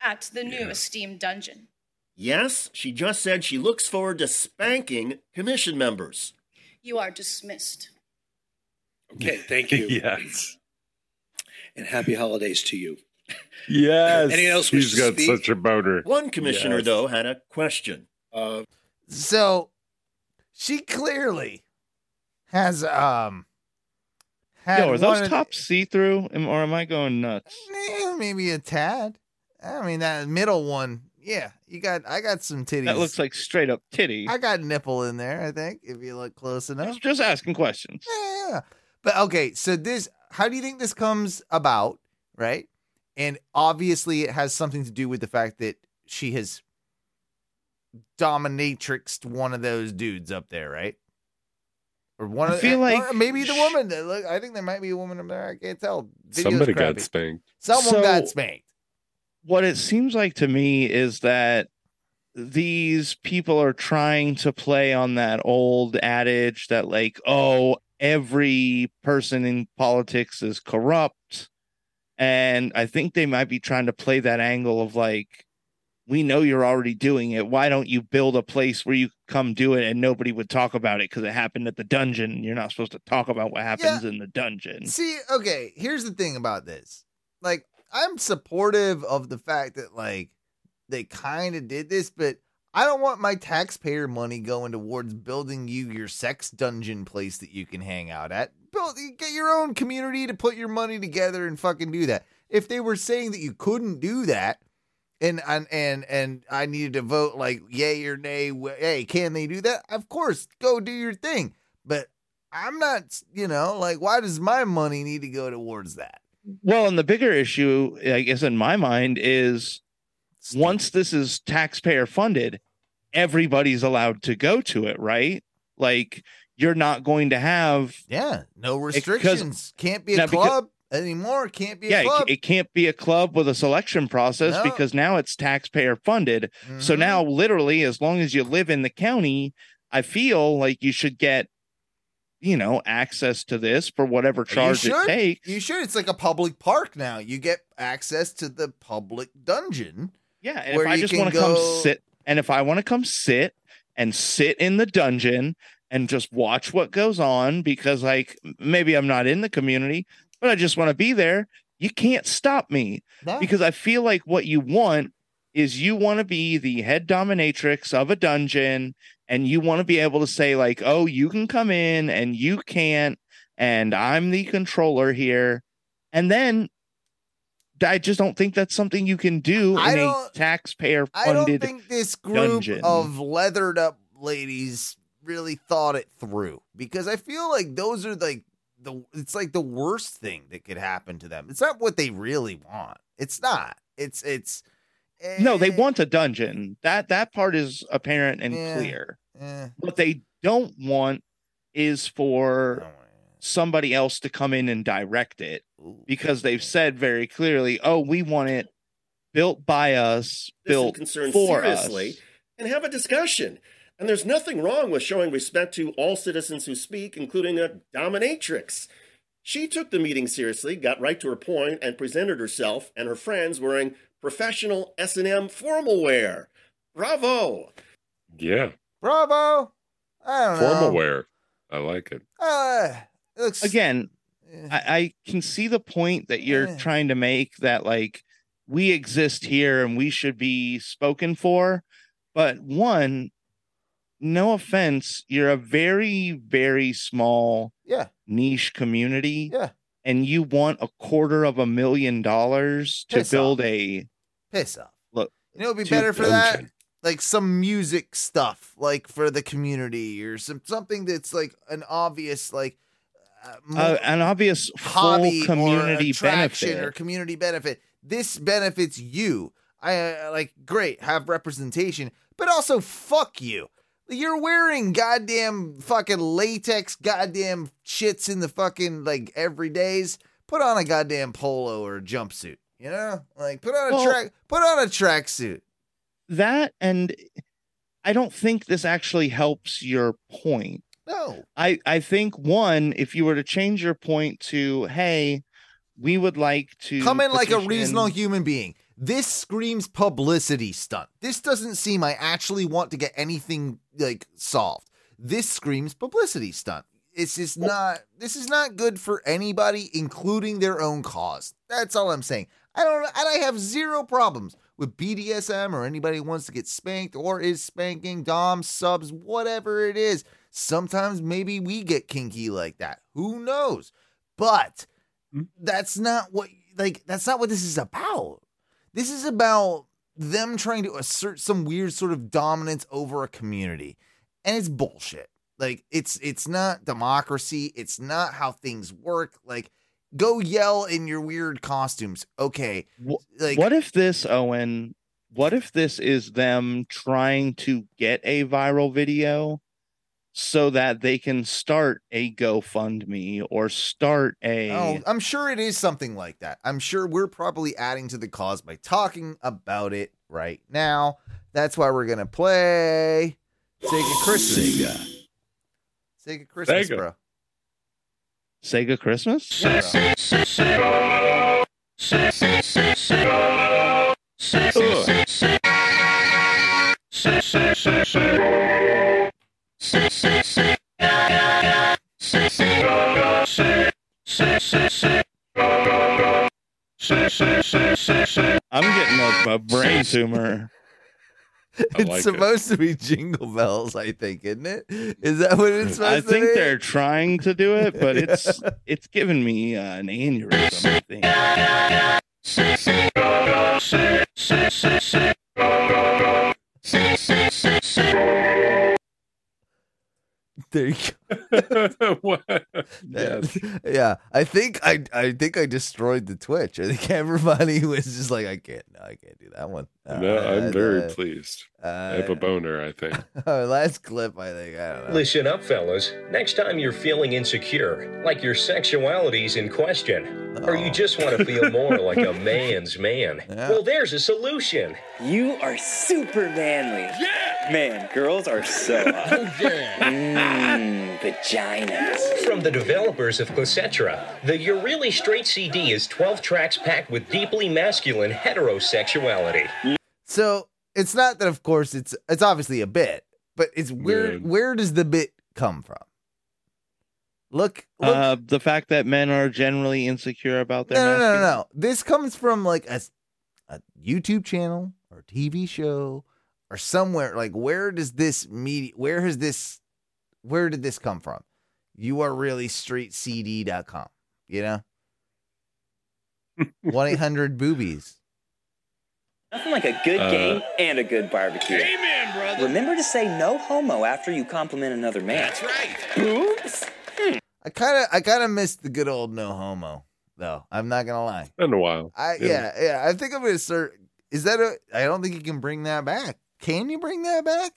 at the new esteemed dungeon. Yes, she just said she looks forward to spanking commission members. You are dismissed. Okay, thank you. yes. And happy holidays to you. Yes. Anything else we He's should got speak? such a boner. One commissioner, Yes. though, had a question. Uh, So she clearly has um had Yo, are those of- tops see through, or am I going nuts? Eh, maybe a tad. I mean that middle one, yeah. You got I got some titties. That looks like straight up titty. I got nipple in there, I think, if you look close enough. Just asking questions. Yeah, yeah. But okay, so this how do you think this comes about, right? And obviously it has something to do with the fact that she has dominatrixed one of those dudes up there, right? Or one I of feel or like- maybe the woman. Look, I think there might be a woman up there. I can't tell. Video's Somebody crappy. got spanked. Someone So- got spanked. What it seems like to me is that these people are trying to play on that old adage that, like, oh, every person in politics is corrupt. And I think they might be trying to play that angle of like, we know you're already doing it. Why don't you build a place where you come do it and nobody would talk about it because it happened at the dungeon? You're not supposed to talk about what happens in the dungeon. See, okay, here's the thing about this. Like, I'm supportive of the fact that like they kind of did this, but I don't want my taxpayer money going towards building you your sex dungeon place that you can hang out at. Build get your own community to put your money together and fucking do that. If they were saying that you couldn't do that, and and and and I needed to vote like yay or nay, hey, can they do that? Of course, go do your thing. But I'm not, you know, like why does my money need to go towards that? Well, and the bigger issue, I guess, in my mind, is once this is taxpayer funded, everybody's allowed to go to it, right? Like you're not going to have Yeah, no restrictions. Can't be a Now, because- club anymore. Can't be a yeah, it, club. it can't be a club with a selection process No. because now it's taxpayer funded. So Mhm. now, literally, as long as you live in the county, I feel like you should get, you know, access to this for whatever charge you it should. takes. You should. It's like a public park now. You get access to the public dungeon. Yeah, and if I just want to come sit, and if I want to come sit and sit in the dungeon and just watch what goes on, because like maybe I'm not in the community, but I just want to be there, you can't stop me No. because I feel like what you want is you want to be the head dominatrix of a dungeon and you want to be able to say like oh you can come in and you can't and i'm the controller here and then i just don't think that's something you can do I in a taxpayer I don't funded think this group dungeon. of leathered up ladies really thought it through because I feel like those are like the it's like the worst thing that could happen to them. It's not what they really want. It's not. It's it's no they eh, want a dungeon that that part is apparent and Yeah. clear eh, what they don't want is for somebody else to come in and direct it ooh. because they've said very clearly, "Oh, we want it built by us, This built concerned for seriously us." and have a discussion. And there's nothing wrong with showing respect to all citizens who speak, including a dominatrix. She took the meeting seriously, got right to her point, and presented herself and her friends wearing professional S&M formal wear. Bravo! Yeah. Bravo. I don't know. Formal wear. I like it. Uh, it looks Again, I, I can see the point that you're Yeah. trying to make that like we exist here and we should be spoken for, but one, no offense, you're a very very small yeah, niche community, yeah. And you want a quarter of a million dollars to Piss build off. a Piss off. look. You know, it'd be to better for that. Like some music stuff, like for the community, or some something that's like an obvious, like uh, uh, an obvious hobby full community or benefit. or community benefit. This benefits you. I uh, like great have representation, but also fuck you. You're wearing goddamn fucking latex goddamn shits in the fucking like everydays, put on a goddamn polo or jumpsuit. You know, like put on a Well- track, put on a tracksuit. that and I don't think this actually helps your point. No, I I think one, if you were to change your point to, hey, we would like to come in like a reasonable human being. This screams publicity stunt. This doesn't seem I actually want to get anything like solved. This screams publicity stunt. It's just not this is not good for anybody, including their own cause. That's all I'm saying. I don't and I have zero problems with BDSM or anybody who wants to get spanked or is spanking, Dom, subs, whatever it is. Sometimes maybe we get kinky like that. Who knows? But hmm? that's not what like that's not what this is about. This is about them trying to assert some weird sort of dominance over a community. And it's bullshit. Like it's it's not democracy, it's not how things work. Like go yell in your weird costumes. Okay. Like what if this, Owen? What if this is them trying to get a viral video so that they can start a GoFundMe or start a Oh, I'm sure it is something like that. I'm sure we're probably adding to the cause by talking about it right now. That's why we're gonna play Sega Christmas. Sega, Sega Christmas, Sega. bro. Sega Christmas? I'm getting a, a brain tumor. It's supposed to be Jingle Bells, I think, isn't it? Is that what it's supposed I to think they're trying to do it, but it's it's giving me uh, an aneurysm. I think. There you go. yes. Yeah, I think I I think I destroyed the Twitch. I think everybody was just like, I can't, no, I can't do that one. no, Uh, I'm very uh, pleased. I uh, have a boner, I think. oh, last clip, I think. I don't know. Listen up, fellas. Next time you're feeling insecure, like your sexuality's in question, or you just want to feel more like a man's man, well, there's a solution. You are super manly. Yeah! Man, girls are so hot. Oh, yeah. Mmm, vaginas. From the developers of Closetra, the You're Really Straight CD is 12 tracks packed with deeply masculine heterosexuality. So it's not that, of course, it's it's obviously a bit, but it's where Yeah. where does the bit come from? Look, look Uh, the fact that men are generally insecure about their no, no, no, masculine- no. This comes from like a YouTube channel or TV show or somewhere. Like, where does this media? Where has this? Where did this come from? You are really streetcd.com. You know, one eight hundred boobies. Nothing like a good Uh, game and a good barbecue. Amen, brother. Remember to say no homo after you compliment another man. That's right. Boobs? I kind of, I kind of missed the good old no homo though. I'm not gonna lie. Been a while. I yeah, yeah. I think I'm gonna start. Is that a? I don't think you can bring that back. Can you bring that back?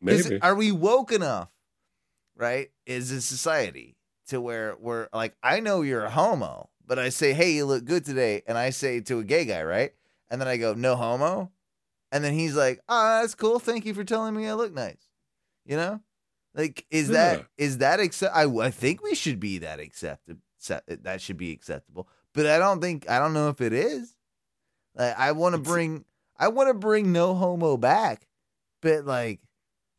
Maybe. Are we woke enough, right? Is a society to where we're like, I know you're a homo, but I say, hey, you look good today, and I say to a gay guy, right? And then I go, no homo, and then he's like, ah, that's cool. Thank you for telling me I look nice. You know, like, is that is that accept? I I think we should be that accepted. That should be acceptable, but I don't think I don't know if it is. Like, I want to bring I want to bring no homo back, but like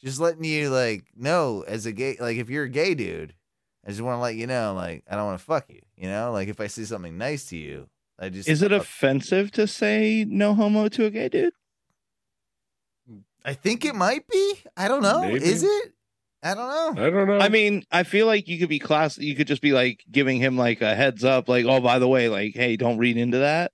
just letting you like know as a gay like if you're a gay dude, I just want to let you know like I don't want to fuck you. You know, like if I say something nice to you, I just Is it offensive to say no homo to a gay dude? I think it might be. I don't know. Maybe. Is it? I don't know. I don't know. I mean, I feel like you could be class. You could just be like giving him like a heads up, like, oh, by the way, like, hey, don't read into that.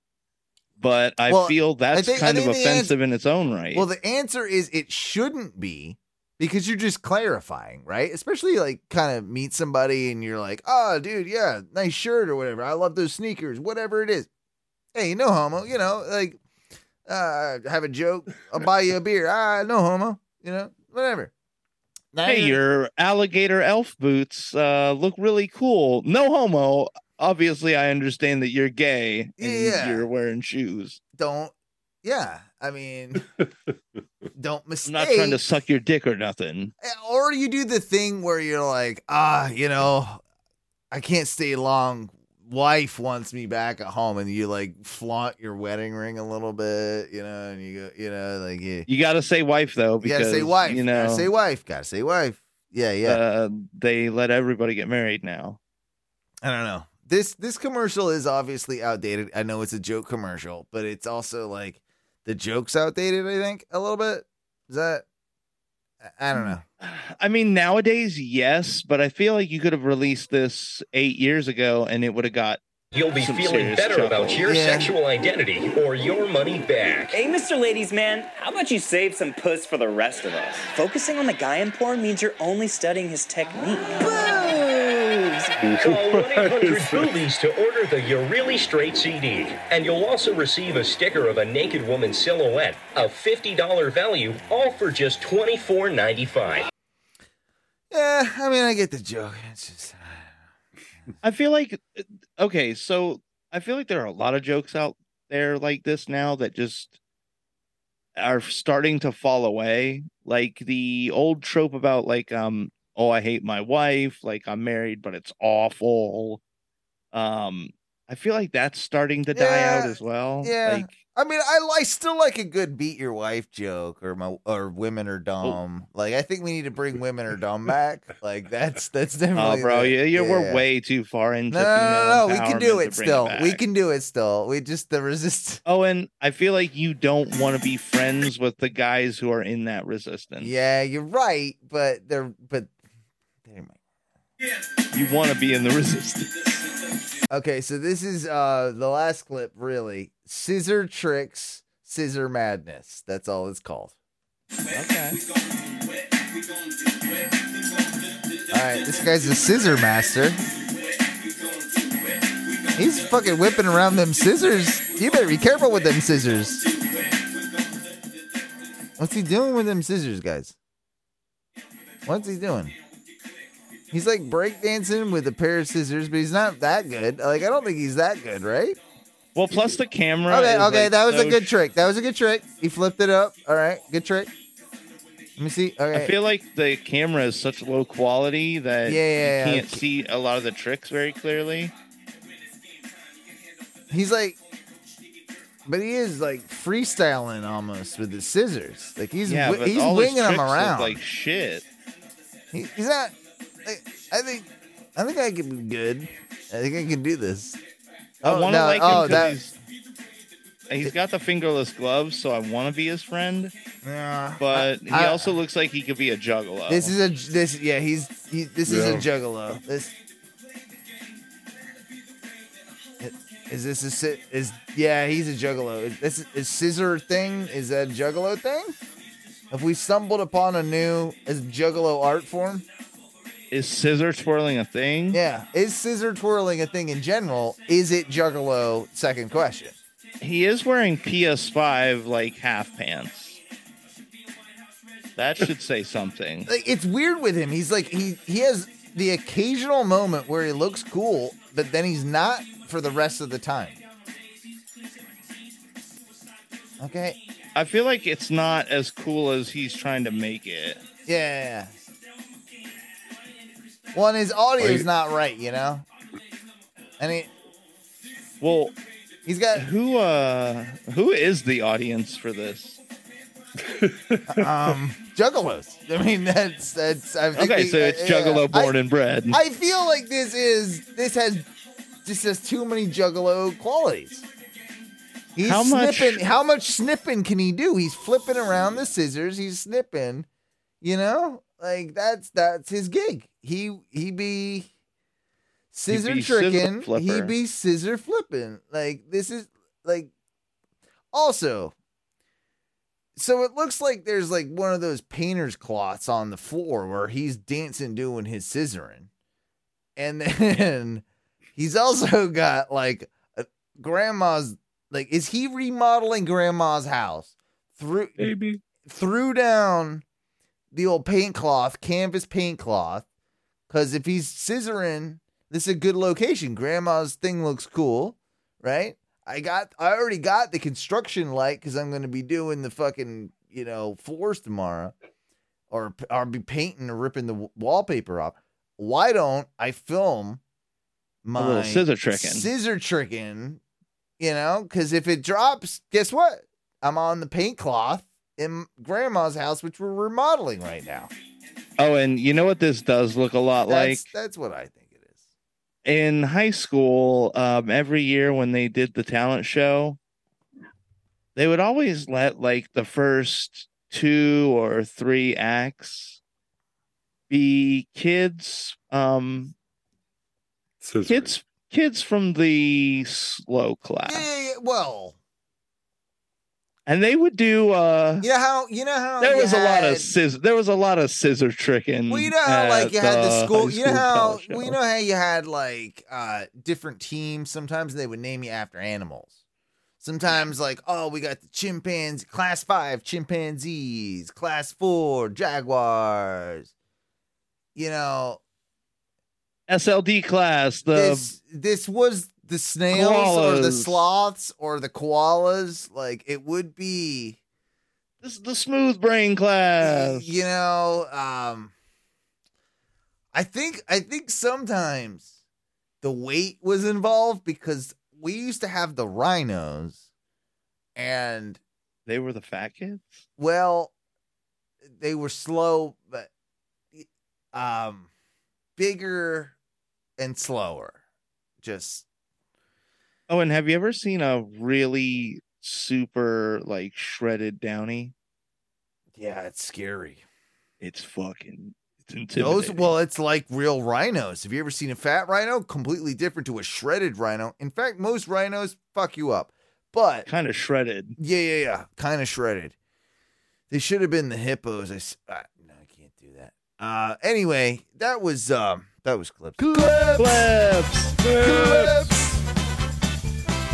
But I Well, feel that's I think- I kind of think the offensive in its own right. Well, the answer is it shouldn't be because you're just clarifying, right? Especially like kind of meet somebody and you're like, oh, dude, yeah, nice shirt or whatever. I love those sneakers, whatever it is. Hey, no homo, you know, like, uh, have a joke. I'll buy you a beer. Ah, no homo, you know, whatever. hey, your alligator elf boots uh, look really cool. No homo. obviously I understand that you're gay and Yeah. you're wearing shoes. Don't. Yeah, I mean, don't mistake. I'm not trying to suck your dick or nothing. or you do the thing where you're like, ah, you know, I can't stay long. Wife wants me back at home, and you like flaunt your wedding ring a little bit, you know, and you go, you know, like you, You got to say wife though, you because gotta say wife, You know, gotta say wife, gotta say wife. Yeah, yeah. uh, they let everybody get married now. I don't know. This this commercial is obviously outdated. I know it's a joke commercial, but it's also like the joke's outdated. I think a little bit. Is that? I- I don't know. I mean, nowadays, yes, but I feel like you could have released this eight years ago and it would have got. You'll be some feeling serious better about chuckles. your sexual identity or your money back. Hey, Mr. Ladies Man, how about you save some puss for the rest of us? Focusing on the guy in porn means you're only studying his technique. Call 1-800 Boobies to order the You're Really Straight CD. And you'll also receive a sticker of a naked woman silhouette, a $50 value, all for just $24.95. Yeah, I mean, I get the joke. It's just I feel like, okay, so I feel like there are a lot of jokes out there like this now that just are starting to fall away. Like the old trope about, like, um, oh, I hate my wife, like I'm married, but it's awful. Um, I feel like that's starting to die out as well. yeah. Like, I mean, I, I still like a good beat your wife joke or my or women are dumb. Like I think we need to bring women are dumb back. Like that's that's definitely. oh, bro, the- yeah, you yeah. we're way too far into No, no, no, no, no. We can do it still. back. we can do it still. We just the resist. Oh, and I feel like you don't want to be friends with the guys who are in that resistance. Yeah, you're right, but they're but You want to be in the resistance. okay. So this is uh the last clip. Really, scissor tricks, scissor madness. That's all it's called. Okay. All right, this guy's a scissor master. He's fucking whipping around them scissors. You better be careful with them scissors. What's he doing with them scissors, guys? What's he doing? He's like breakdancing with a pair of scissors, but he's not that good. Like, I don't think he's that good, right? Well, plus the camera. Okay, okay, like, that was a so good trick. That was a good trick. He flipped it up. All right, good trick. Let me see. Okay. I feel like the camera is such low quality that Yeah, yeah, you can't see a lot of the tricks very clearly. He's like, but he is like freestyling almost with the scissors. Like he's yeah, he's winging them around. like shit. He, he's not. Like, I think. I think I can be good. I think I can do this. I Oh, want to no, like oh, him that- because he's he's got the fingerless gloves, so I want to be his friend. Yeah, But he I- also looks like he could be a juggalo. This is a this yeah he's he, this is a juggalo. This is this a is yeah he's a juggalo. This is scissor thing is that a juggalo thing? Have we stumbled upon a new is juggalo art form? Is scissor twirling a thing? Yeah, is scissor twirling a thing in general? Is it juggalo? Second question. He is wearing PS5 like half pants. That should say something. like it's weird with him. He's like he he has the occasional moment where he looks cool, but then he's not for the rest of the time. Okay. I feel like it's not as cool as he's trying to make it. Yeah. Well, and his audio's Wait. not right, you know. And he, well, he's got who uh who is the audience for this? um juggalos. I mean, that's that's. I think Okay, the- so it's uh, Juggalo yeah. born I- and bred. I feel like this is this has just has too many juggalo qualities. He's How much- snipping. How much snipping can he do? He's flipping around the scissors. He's snipping. You know, like that's that's his gig. He he be scissor be scissor tricking. He be scissor flipping. Like this is like also. So it looks like there's like one of those painter's cloths on the floor where he's dancing doing his scissoring. And then he's also got like a, grandma's like is he remodeling grandma's house? Through Maybe. threw down the old paint cloth, canvas paint cloth, cuz if he's scissoring This is a good location. Grandma's thing looks cool, right? I got I already got the construction light because I'm gonna be doing the fucking you know floors tomorrow, or I'll be painting or ripping the w- wallpaper off. Why don't I film my little scissor tricking. Scissor tricking, you know, because if it drops, guess what? I'm on the paint cloth in Grandma's house, which we're remodeling right now. Oh, and you know what this does look a lot like? That's that's what I think it is. in high school, um, every year when they did the talent show, they would always let like the first two or three acts be kids, um, kids, kids from the slow class, Yeah, yeah, well, and they would do. uh you know how you know how There was a lot of scissor. There was a lot of scissor tricking. Well, you know how like you had the school. high You know how well, you know how you had like uh different teams. Sometimes they would name you after animals. Sometimes like oh we got the chimpanzee class five chimpanzees, class four jaguars. You know SLD class. The this this was the snails or the sloths or the koalas. Like it would be this is the smooth brain class. you know um i think i think sometimes the weight was involved because we used to have the rhinos and They were the fat kids. well they were slow but um bigger and slower just Oh, and have you ever seen a really super like shredded downy? yeah it's scary It's fucking it's those intimidating. well it's like real rhinos have you ever seen a fat rhino completely different to a shredded rhino in fact most rhinos fuck you up but kind of shredded. Yeah, yeah, yeah. Kind of shredded. They should have been the hippos. I, s- uh, no, I can't do that. Uh, anyway, that was um, that was clips. Clips. Clips.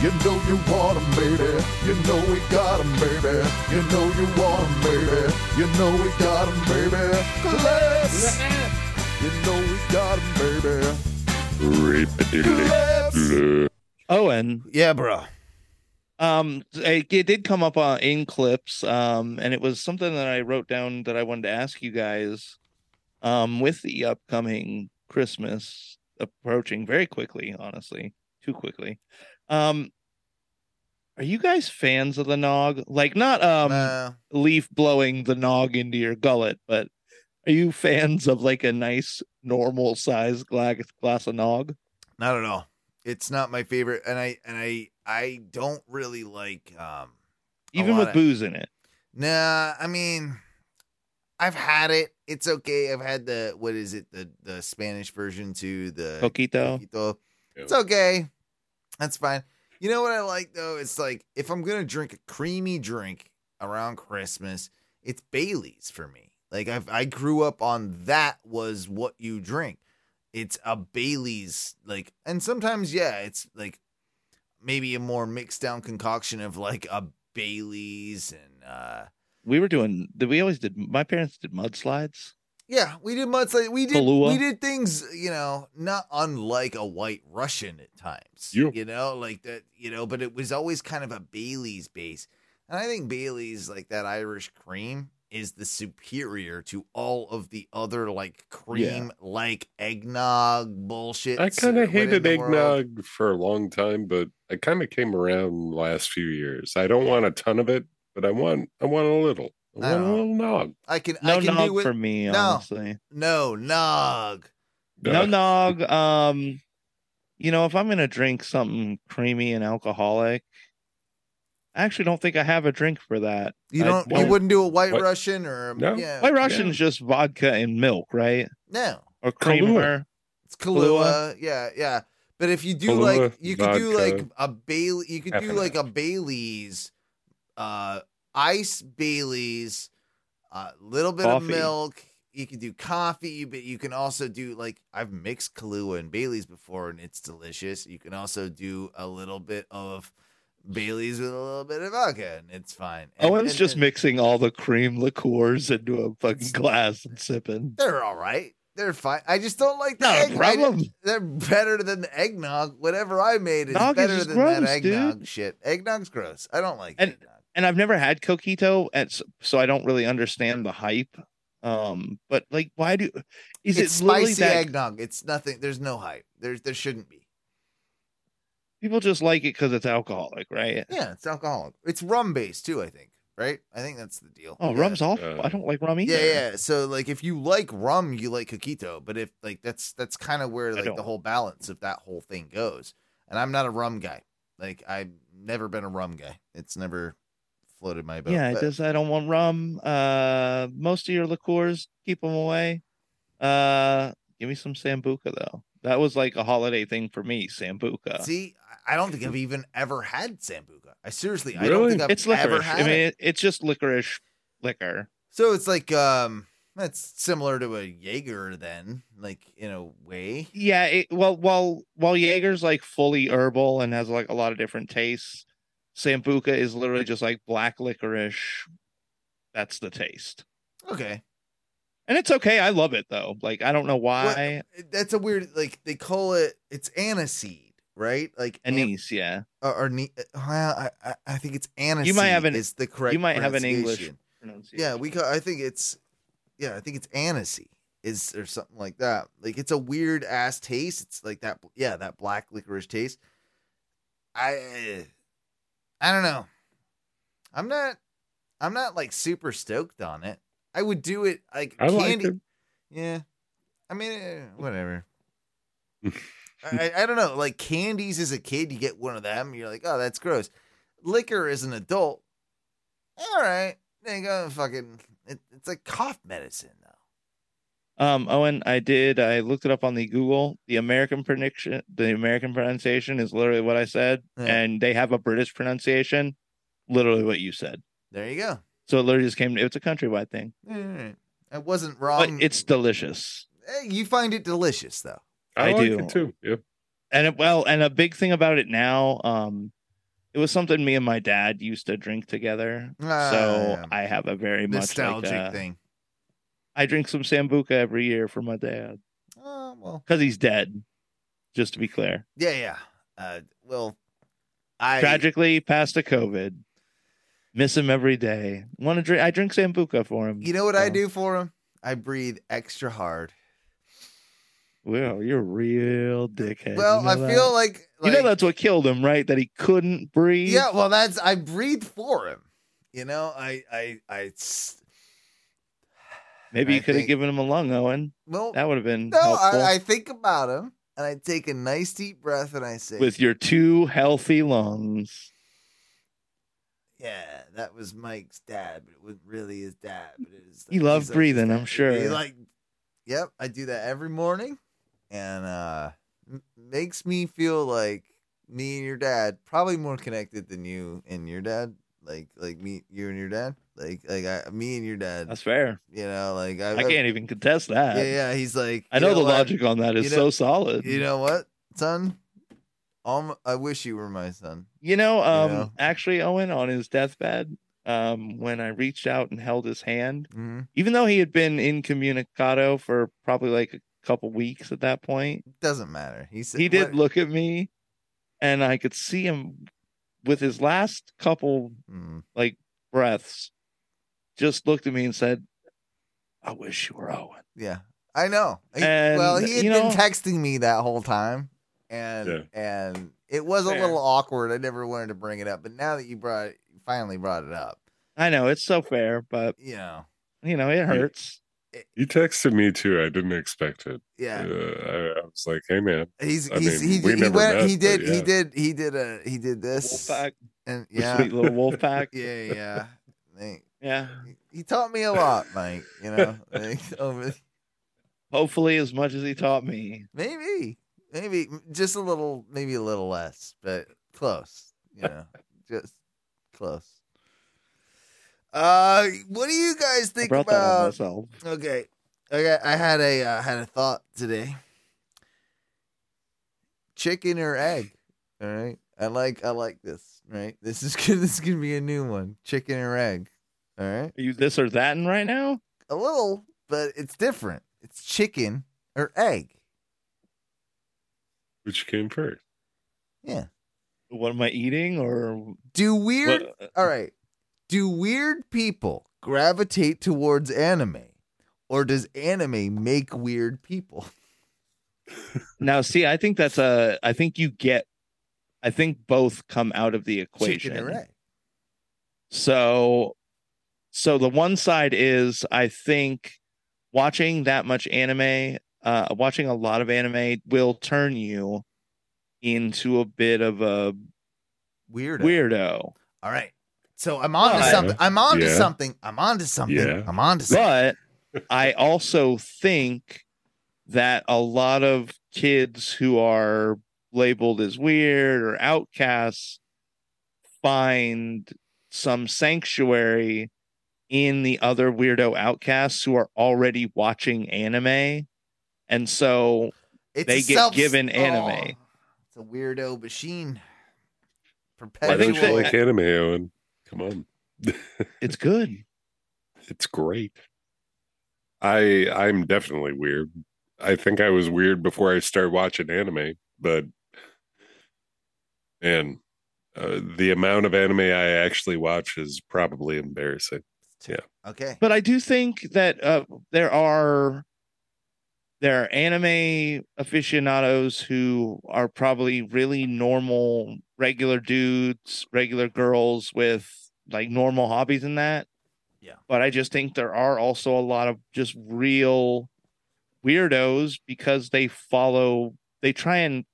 You know you want want 'em, baby. You know we got got 'em, baby. You know you want want 'em, baby. You know we got got 'em, baby. Clips. You know we got 'em, baby. Clips. Owen. Yeah, bro. Um, it, it did come up uh, in clips. Um, and it was something that I wrote down that I wanted to ask you guys. Um, with the upcoming Christmas approaching very quickly, honestly, too quickly. Um, are you guys fans of the nog? Like not um Uh, leaf blowing the nog into your gullet, but are you fans of like a nice normal size glass glass of nog? not at all. It's not my favorite, and I and I I don't really like um Even with of- booze in it. Nah, I mean, I've had it. It's okay. I've had the what is it the the Spanish version to the Coquito. Coquito. It's okay. That's fine. You know what I like though? It's like if I'm gonna drink a creamy drink around Christmas, it's Bailey's for me. Like I I grew up on that was what you drink. It's a Bailey's like, and sometimes yeah, it's like maybe a more mixed down concoction of like a Bailey's and uh We were doing we always did my parents did mudslides? Yeah, we did mudslide. We did Kahlua? we did things, you know, not unlike a white Russian at times. You. You know, like that, you know, but it was always kind of a Bailey's base. And I think Bailey's like that Irish cream is the superior to all of the other like cream like eggnog bullshit. I kind of hated the world. eggnog for a long time, but I kind of came around last few years. I don't want a ton of it, but I want I want a little. I I a don't little nog. I can No I can nog do it. for me, no, honestly. No, nog. No nog. Um you know, if I'm gonna drink something creamy and alcoholic, I actually don't think I have a drink for that. You I don't you wouldn't do a white Russian or No. yeah. White Russian's just vodka and milk, right? No. Or creamer. It's Kahlua. Yeah, yeah. But if you do Kahlua, like you could do like a Bailey you could do F&F. like a Bailey's uh ice Bailey's a little bit Coffee. of milk. You can do coffee, but you can also do like I've mixed Kahlua and Bailey's before and it's delicious. You can also do a little bit of Bailey's with a little bit of vodka and it's fine. And, Owen's and- just and mixing all the cream liqueurs into a fucking glass and sipping. they're all right. They're fine. I just don't like the Not egg. I- problem. they're better than the eggnog. Whatever I made is Nog better just than that gross, eggnog dude. shit. Eggnog's gross. I don't like And eggnog. And I've never had coquito, and so, so I don't really understand the hype. Um, but like, why do is it's it spicy that eggnog. It's nothing. There's no hype. There's there shouldn't be. people just like it because it's alcoholic, right? Yeah, it's alcoholic. It's rum based too. I think. Right. I think that's the deal. Oh, Yeah. rum's off. Uh, I don't like rum either. Yeah, yeah. So like, if you like rum, you like coquito. But if like that's that's kind of where like the whole balance of that whole thing goes. And I'm not a rum guy. Like I've never been a rum guy. It's never floated my boat. yeah. It but- does. I don't want rum. Uh, most of your liqueurs, keep them away. Uh, give me some sambuca though. That was like a holiday thing for me. Sambuca. See, I I don't think I've even ever had sambuca. I seriously, I don't think I've it's ever licorice. had I mean, it. it, it's just licorice liquor. So it's like um, that's similar to a Jaeger then, like in a way. Yeah, it, well, while while Jaeger's like fully herbal and has like a lot of different tastes, Sambuca is literally just like black licorice. That's the taste, Okay, and it's okay. I love it though. Like I don't know why. that's a weird like they call it. It's aniseed, right? Like an- Anise, yeah. or, or ne- well, I, I I think it's aniseed. You might have an- is the correct. you might have an English pronunciation. pronunciation. Yeah, we. Call, I think it's. Yeah, I think it's aniseed is or something like that. Like it's a weird ass taste. It's like that. Yeah, that black licorice taste. I. I don't know. I'm not. I'm not like super stoked on it. I would do it like I like candy. it. Yeah, I mean, eh, whatever. I, I don't know. Like candies as a kid, you get one of them, you're like, oh, that's gross. Liquor as an adult, all right. There you go. Fucking, it, it's like cough medicine. Um, Owen, I did. I looked it up on the Google. The American prediction, the American pronunciation is literally what I said, Yeah. and they have a British pronunciation, literally what you said. There you go. So it literally just came. It's a countrywide thing, All right. I wasn't but wrong. it's delicious. You find it delicious though. I, I like do. it too. Yeah. and it, well and a big thing about it now um it was something me and my dad used to drink together Ah, so i have a very much Nostalgic like, uh, thing. I drink some sambuca every year for my dad Oh well. because he's dead just to be clear Yeah, yeah. Uh, well, I tragically passed a covid miss him every day want to drink i drink sambuca for him You know what I do for him? I breathe extra hard. well you're a real dickhead Well, You know I that? feel like, you know like- that's what killed him right that he couldn't breathe Yeah, well, that's I breathe for him. You know, I I I. maybe I you could have given him a lung owen Well, that would have been no. I, I think about him and I take a nice deep breath and I say, with your two healthy lungs. "Yeah, that was Mike's dad, but it wasn't really his dad." But it is. You love he's like breathing. I'm sure. He like, yep, I do that every morning, and uh makes me feel like me and your dad probably more connected than you and your dad. Like like me, you and your dad. Like like I, me and your dad. That's fair. You know, like I, I can't even contest that. Yeah, yeah. He's like, I you know, the what? logic on that is You know- so solid. You know what, son? Um, I wish you were my son. You know, um, know? actually, Owen on his deathbed, um, when I reached out and held his hand, Mhm. even though he had been incommunicado for probably like a couple weeks at that point, Doesn't matter. He said he did what- look at me, and I could see him with his last couple Mm. like breaths, just looked at me and said, "I wish you were Owen." Yeah, I know. He- And, well, he had been know- texting me that whole time, and Yeah. and it was a Fair. little awkward. I never wanted to bring it up, but now that you brought it, you finally brought it up, I know it's so fair, but you know, you know it hurts. He texted me too. I didn't expect it. yeah. Uh, I, I was like, "Hey, man." He's I he's mean, he, we he never went met, he but did he did he did a he did this Wolfpack, and yeah sweet little wolf pack. yeah yeah Hey, Yeah. he taught me a lot, Mike. You know, over Hopefully, as much as he taught me. maybe maybe just a little maybe a little less, but close. You know, just close. Uh, what do you guys think about? myself. Okay, okay. I had a uh, had a thought today. Chicken or egg? All right. I like I like this. Right. This is good. This is gonna be a new one. Chicken or egg? All right. Are you this or that in right now? A little, but it's different. It's chicken or egg. Which came first? Yeah. What am I eating or Do weird What- uh, All right. Do weird people gravitate towards anime or does anime make weird people? now see i think that's a i think you get i think both come out of the equation Chicken or egg. so so the one side is i think watching that much anime uh watching a lot of anime will turn you into a bit of a Weirdo. weirdo All right. So I'm on to something. I'm on to Yeah. something. I'm on to something. Yeah. I'm on to something. but I also think that a lot of kids who are labeled as weird or outcasts find some sanctuary in the other weirdo outcasts who are already watching anime. And so It's they get self- given Oh, anime. it's a weirdo machine. Why Perpetual. don't you like anime, Owen? Come on. it's good. It's great. I I'm definitely weird. I think I was weird before I started watching anime, but and uh, the amount of anime I actually watch is probably embarrassing. Yeah. Okay. But I do think that uh, there are there are anime aficionados who are probably really normal, regular dudes, regular girls with like normal hobbies and that. Yeah. But I just think there are also a lot of just real weirdos because they follow, they try and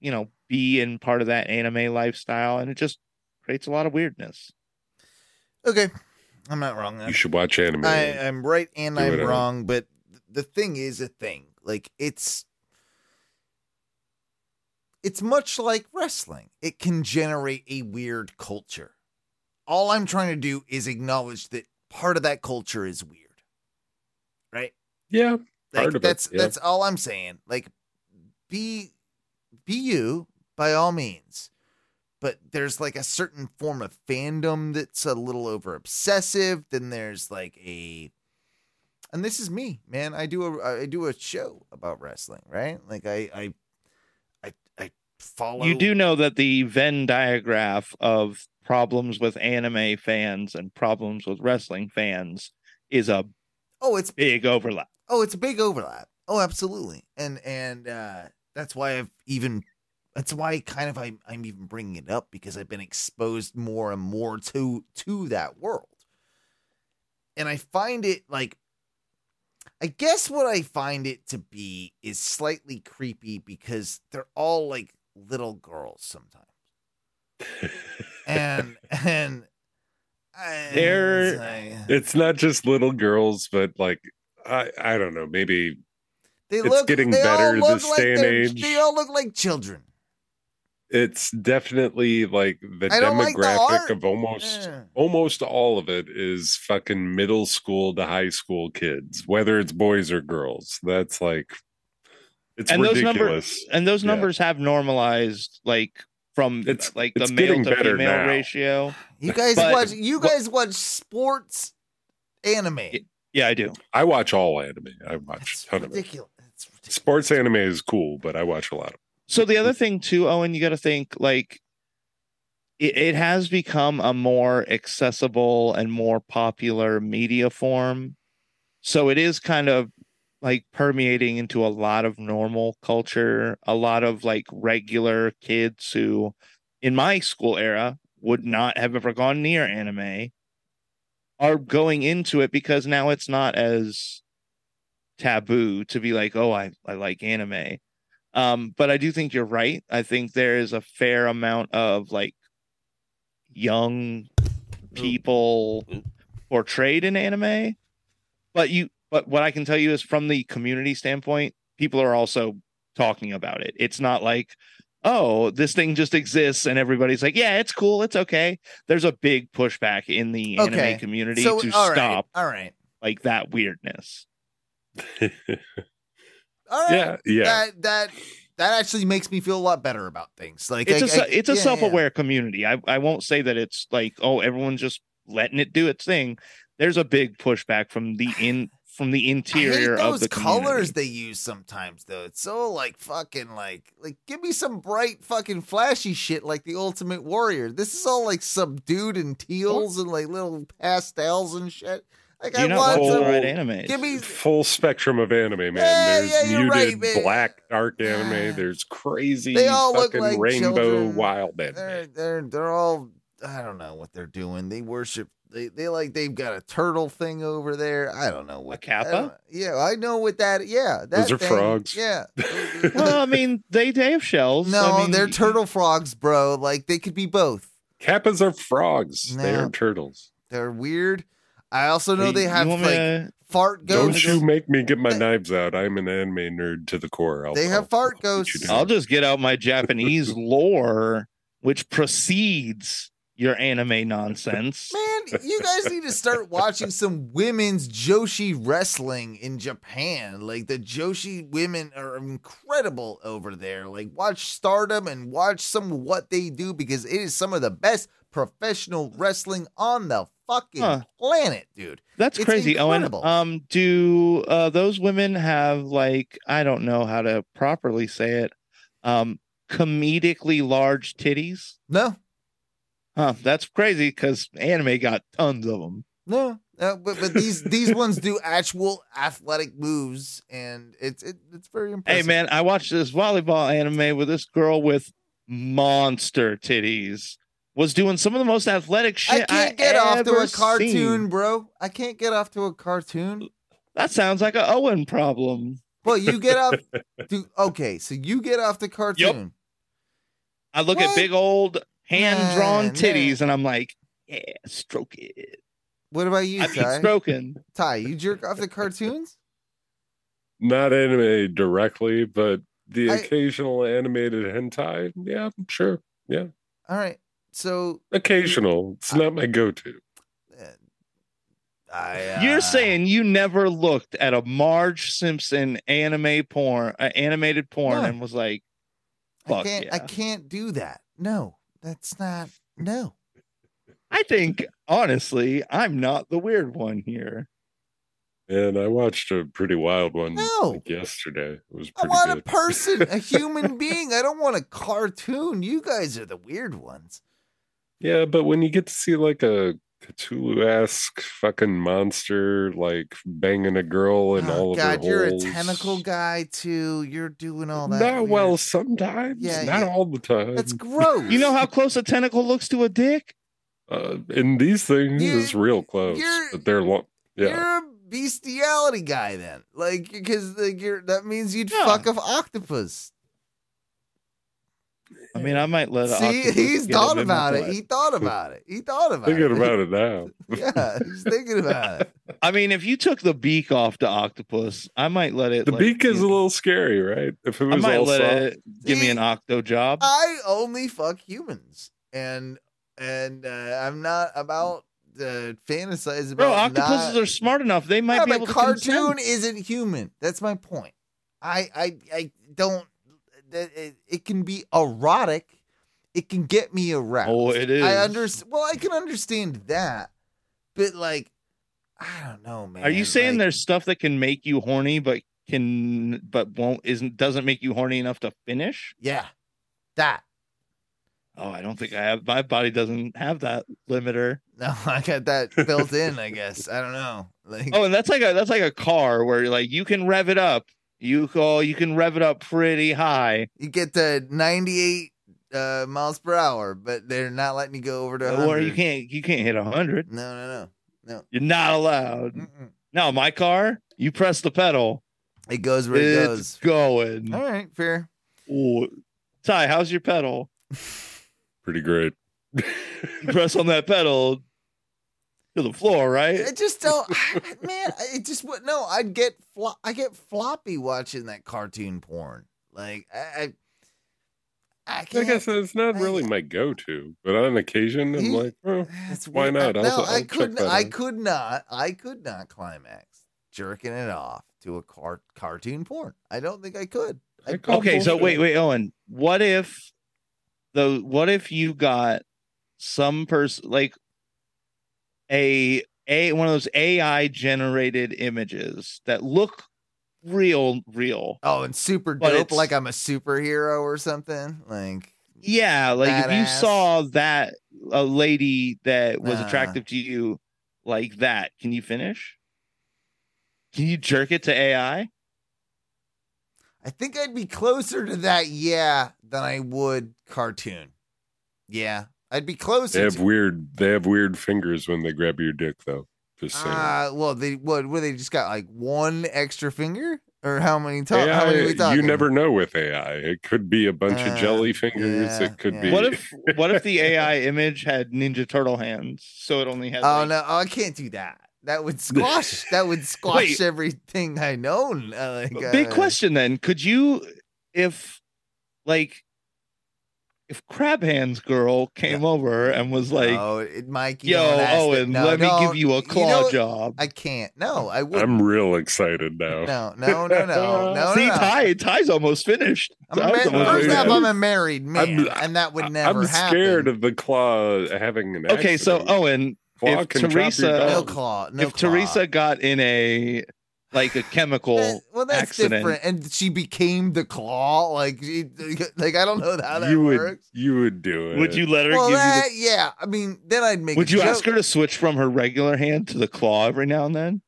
you know be in part of that anime lifestyle, and it just creates a lot of weirdness. Okay. I'm not wrong. You should watch anime. I, I'm right and I'm wrong, but the thing is a thing. Like it's it's much like wrestling. It can generate a weird culture. All I'm trying to do is acknowledge that part of that culture is weird. Right? Yeah. Like of it, that's yeah. that's all I'm saying. Like be be you by all means. But there's like a certain form of fandom that's a little over obsessive. Then there's like a and this is me, man. I do a I do a show about wrestling, right? Like I I I, I follow You do know that the Venn diagram of problems with anime fans and problems with wrestling fans is a Oh, it's big overlap. Oh, it's a big overlap. Oh, absolutely. And and uh that's why I've even that's why kind of I'm I'm even bringing it up because I've been exposed more and more to to that world. And I find it like I guess what I find it to be is slightly creepy because they're all like little girls sometimes. and and I- They're- I- It's not just little girls, but like I I don't know, maybe they it's look getting better this like day and age. They all look like children. It's definitely like the I don't like the demographic of almost Yeah. almost all of it is fucking middle school to high school kids, whether it's boys or girls. That's like it's and those ridiculous. numbers and those Yeah. numbers have normalized like from It's- like it's the male to female now. ratio. You guys But- watch you guys watch sports anime. Yeah, I do. I watch all anime. I watch a ton of it. Ridiculous. Sports anime is cool, but I watch a lot of So the other thing too, Owen, you got to think like it, it has become a more accessible and more popular media form. So it is kind of like permeating into a lot of normal culture, a lot of like regular kids who in my school era would not have ever gone near anime are going into it because now it's not as taboo to be like, oh, I, I like anime. Um, but I do think you're right. I think there is a fair amount of like young people portrayed in anime. But you but what I can tell you is from the community standpoint, people are also talking about it. It's not like, oh, this thing just exists and everybody's like, yeah, it's cool, it's okay. There's a big pushback in the Okay. anime community So, to all right, stop all right. like that weirdness. All right. Yeah, yeah. That that that actually makes me feel a lot better about things. Like it's I- a I- it's a yeah, yeah. self-aware community. I I won't say that it's like oh everyone's just letting it do its thing. There's a big pushback from the in from the interior of the colors community. they use sometimes though. It's so like fucking like like give me some bright fucking flashy shit like the Ultimate Warrior. This is all like subdued and teals and like little pastels and shit. Like You're I not want watching some, right animes. Give me Full spectrum of anime, man. Yeah, There's yeah, you're muted right, man. black dark anime. There's crazy They all look fucking like rainbow children. wild anime. they're they're they're all I don't know what they're doing. They worship they they like they've got a turtle thing over there. I don't know what a kappa? I don't- yeah, I know what that. Yeah, that Those are thing, frogs. Yeah. well, I mean, they they have shells. No, I mean, they're turtle frogs, bro. Like they could be both. Kappas are frogs. They No. aren't turtles. They're weird. I also know You- they have want me like to- fart Don't you make me get my knives out. I'm an anime nerd to the core. I'll, They have I'll- fart I'll ghosts. I'll just get out my Japanese lore, which precedes your anime nonsense. Man, you guys need to start watching some women's Joshi wrestling in Japan. Like the Joshi women are incredible over there. Like watch Stardom and watch some of what they do because it is some of the best professional wrestling on the fucking Huh. planet, dude. That's It's crazy, incredible. Owen. Um, do uh, those women have like I don't know how to properly say it, um, comedically large titties? No, Huh? That's crazy because anime got tons of them. no. Uh, but but these these ones do actual athletic moves, and it's it, it's very impressive. Hey man, I watched this volleyball anime with this girl with monster titties. Was doing some of the most athletic I shit I, can't get off to a cartoon, seen. bro. I can't get off to a cartoon. That sounds like a Owen problem. Well, you get off. to, okay, so you get off the cartoon. Yep. I look What? at big old hand drawn Man, titties and I'm like, yeah, stroke it. What about you, I need Ty? stroking. Ty, you jerk off the cartoons? Not anime directly, but the I- occasional animated hentai. Yeah, sure. Yeah, All right. So occasional. It's not my go-to. I uh, You're saying you never looked at a Marge Simpson anime porn, uh, animated porn, No. and was like, I "Fuck can't. yeah!" I can't do that. No, that's not. No. I think honestly, I'm not the weird one here. And I watched a pretty wild one No. like yesterday. It was I want good. a person, a human being. I don't want a cartoon. You guys are the weird ones. Yeah, but when you get to see like a Cthulhu esque fucking monster like banging a girl and Oh, all of God, her you're a tentacle guy too. You're doing all that. Not weird- well sometimes, Yeah, not yeah. all the time. That's gross. You know how close a tentacle looks to a dick? uh, in these things You're- it's real close, but they're long. Yeah, You're a bestiality guy then, like because like you're that means you'd Yeah. fuck an octopus. I mean, I might let. a See, he's thought about it. He thought about it. He thought about thinking it. Thinking about it now. Yeah, he's thinking about it. I mean, if you took the beak off the octopus, I might let it. The like, beak is you a little scary, right? If it I was might all let soft. it give me an octo job. I only fuck humans, and and uh, I'm not about to fantasize about. Bro, octopuses not, are smart enough. They might Yeah, be but able to cartoon consent. isn't human. That's my point. I I I don't. That it, it can be erotic. It can get me aroused. Oh, it is. I understand. Well, I can understand that, but like, I don't know, man. Are you saying like, there's stuff that can make you horny, but can but won't isn't doesn't make you horny enough to finish? Yeah, that. Oh, I don't think I have. My body doesn't have that limiter. No, I got that built in. I guess I don't know. Like, Oh, and that's like a that's like a car where like you can rev it up. You call you can rev it up pretty high, you get to 98 uh, miles per hour, but they're not letting you go over to 100. or you can't you can't hit a hundred. No, no, no, no. You're not allowed. Mm-mm. No, my car, you press the pedal, It goes where it it's goes. going. All right, fair. Ooh. Ty, how's your pedal? Pretty great. You press on that pedal to the floor, right? I just don't, man. It just would no. I'd get flo- I get floppy watching that cartoon porn. Like I, I, I can't. I said, it's not I- really my go-to, but on occasion, I'm You- like, well, It's why weird. not? I, I'll- no, I'll I could. that I out. could not. I could not climax jerking it off to a car- cartoon porn. I don't think I could. I, I call Okay, so wait, wait, Owen. What if the what if you got some person like a a one of those AI generated images that look real, real. Oh, and super dope, like I'm a superhero or something. Like Yeah, like if you saw that a lady that was Nah. attractive to you like that, can you finish? Can you jerk it to AI? I think I'd be closer to that, yeah, than I would cartoon. Yeah, I'd be close. They have to, weird. They have weird fingers when they grab your dick, though. Just saying. uh, well, they what? What they just got like one extra finger, or how many? To- how many are we talking? you never know with AI. It could be a bunch Uh, of jelly fingers. yeah, it could yeah. be. What if what if the AI image had Ninja Turtle hands, so it only had Oh like- no, oh, I can't do that. That would squash. that would squash Wait. everything I know. Uh, like, Big uh, question then. Could you if like if Crab Hands girl came over and was like, oh, it, Mikey, "Yo, don't. Owen, No, let me give you a claw know job." I can't. No, I wouldn't. I'm real excited now. No, no, no, no, no. See, no, no. Ty, Ty's almost finished. I'm a ma- almost first finished. off, I'm a married man, I'm- and that would never happen. I'm happen. scared of the claw having an. Okay, so. Owen, Claw if can drop your Teresa, no claw, no if claw. Teresa got in a like a chemical Eh, well, that's accident, different. And she became the claw. Like, she, like I don't know how that you would works. you would do it. would you let her Well, give that, you yeah. I mean, then I'd make. Would a you joke. ask her to switch from her regular hand to the claw every now and then?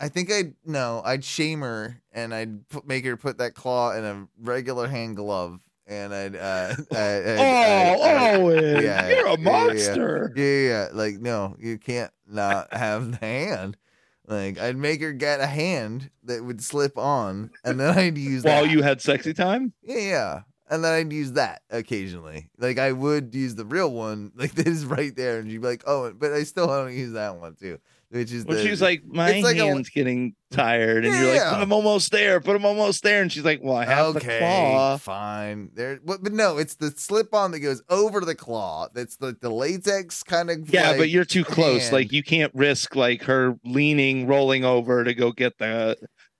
I think I'd no. I'd shame her, and I'd put, make her put that claw in a regular hand glove, and I'd. uh I, I, Oh, Owen, yeah, you're a yeah, yeah, monster. Yeah, yeah, yeah. Like, no, you can't not have the hand. Like, I'd make her get a hand that would slip on, and then I'd use that While that. you had sexy time? Yeah, yeah. And then I'd use that occasionally. Like I would use the real one, like this is right there, and she'd be like, "Oh," but I still don't use that one too, which is When the, she's like, my like a- hand's getting tired, and you're like, I'm almost there, but I'm almost there, and she's like, well, I have the okay, claw. fine. There, but, but no, it's the slip on that goes over the claw. That's the the latex kind of. Yeah, like, but you're too close. hand. Like you can't risk like her leaning, rolling over to go get the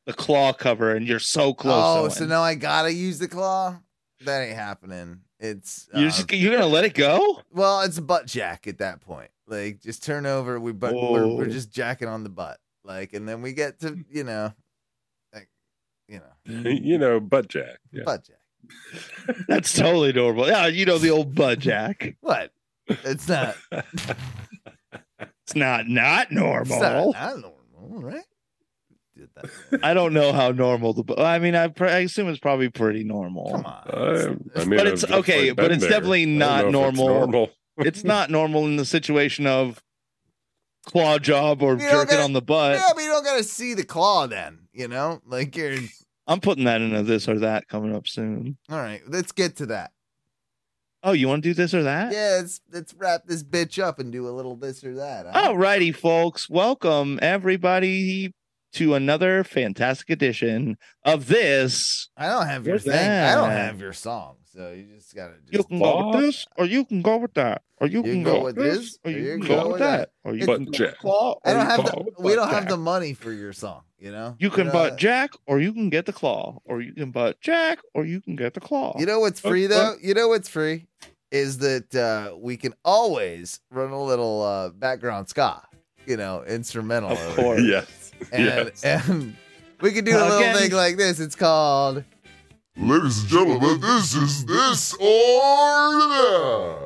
the claw cover, and you're so close. Oh, so now I gotta use the claw. That ain't happening. It's you're uh, just you're gonna let it go? well, it's a butt jack at that point. Like just turn over. We but we're, we're just jacking on the butt. Like, and then we get to hmm. you know, like you know, you know, butt jack. Yeah. butt jack. That's totally normal. Yeah, you know the old butt jack. What? It's not. It's not not normal. It's not, not normal, right? Did that. I don't know how normal the. bu- I mean, I, pr- I assume it's probably pretty normal. Come on. I, I mean, But I've it's okay, but it's there. definitely don't not it's normal. normal. It's not normal in the situation of claw job or You don't jerking gotta- on the butt. yeah, but you don't gotta see the claw then. You know, like you're. I'm putting that into this or that coming up soon. All right, let's get to that. Oh, you want to do this or that? Yeah, let's let's wrap this bitch up and do a little this or that. huh? Alrighty, folks. Welcome everybody to another fantastic edition of this. I don't have your Where's thing. I don't have your song, so you just gotta. Just You can go with this, or you can go with that, or you, can, go, with this, or you, can go with that, or you can jack. claw, I don't have the. We don't have jack. the money for your song. You know. You can know, butt jack, or you can get the claw, or you can butt jack, or you can get the claw. You know what's free though? You know what's free is that uh, we can always run a little uh, background ska, you know, instrumental. Of course. Yes. And, yes. and we can do a little Again. thing like this. It's called. Ladies and gentlemen, this is this or that.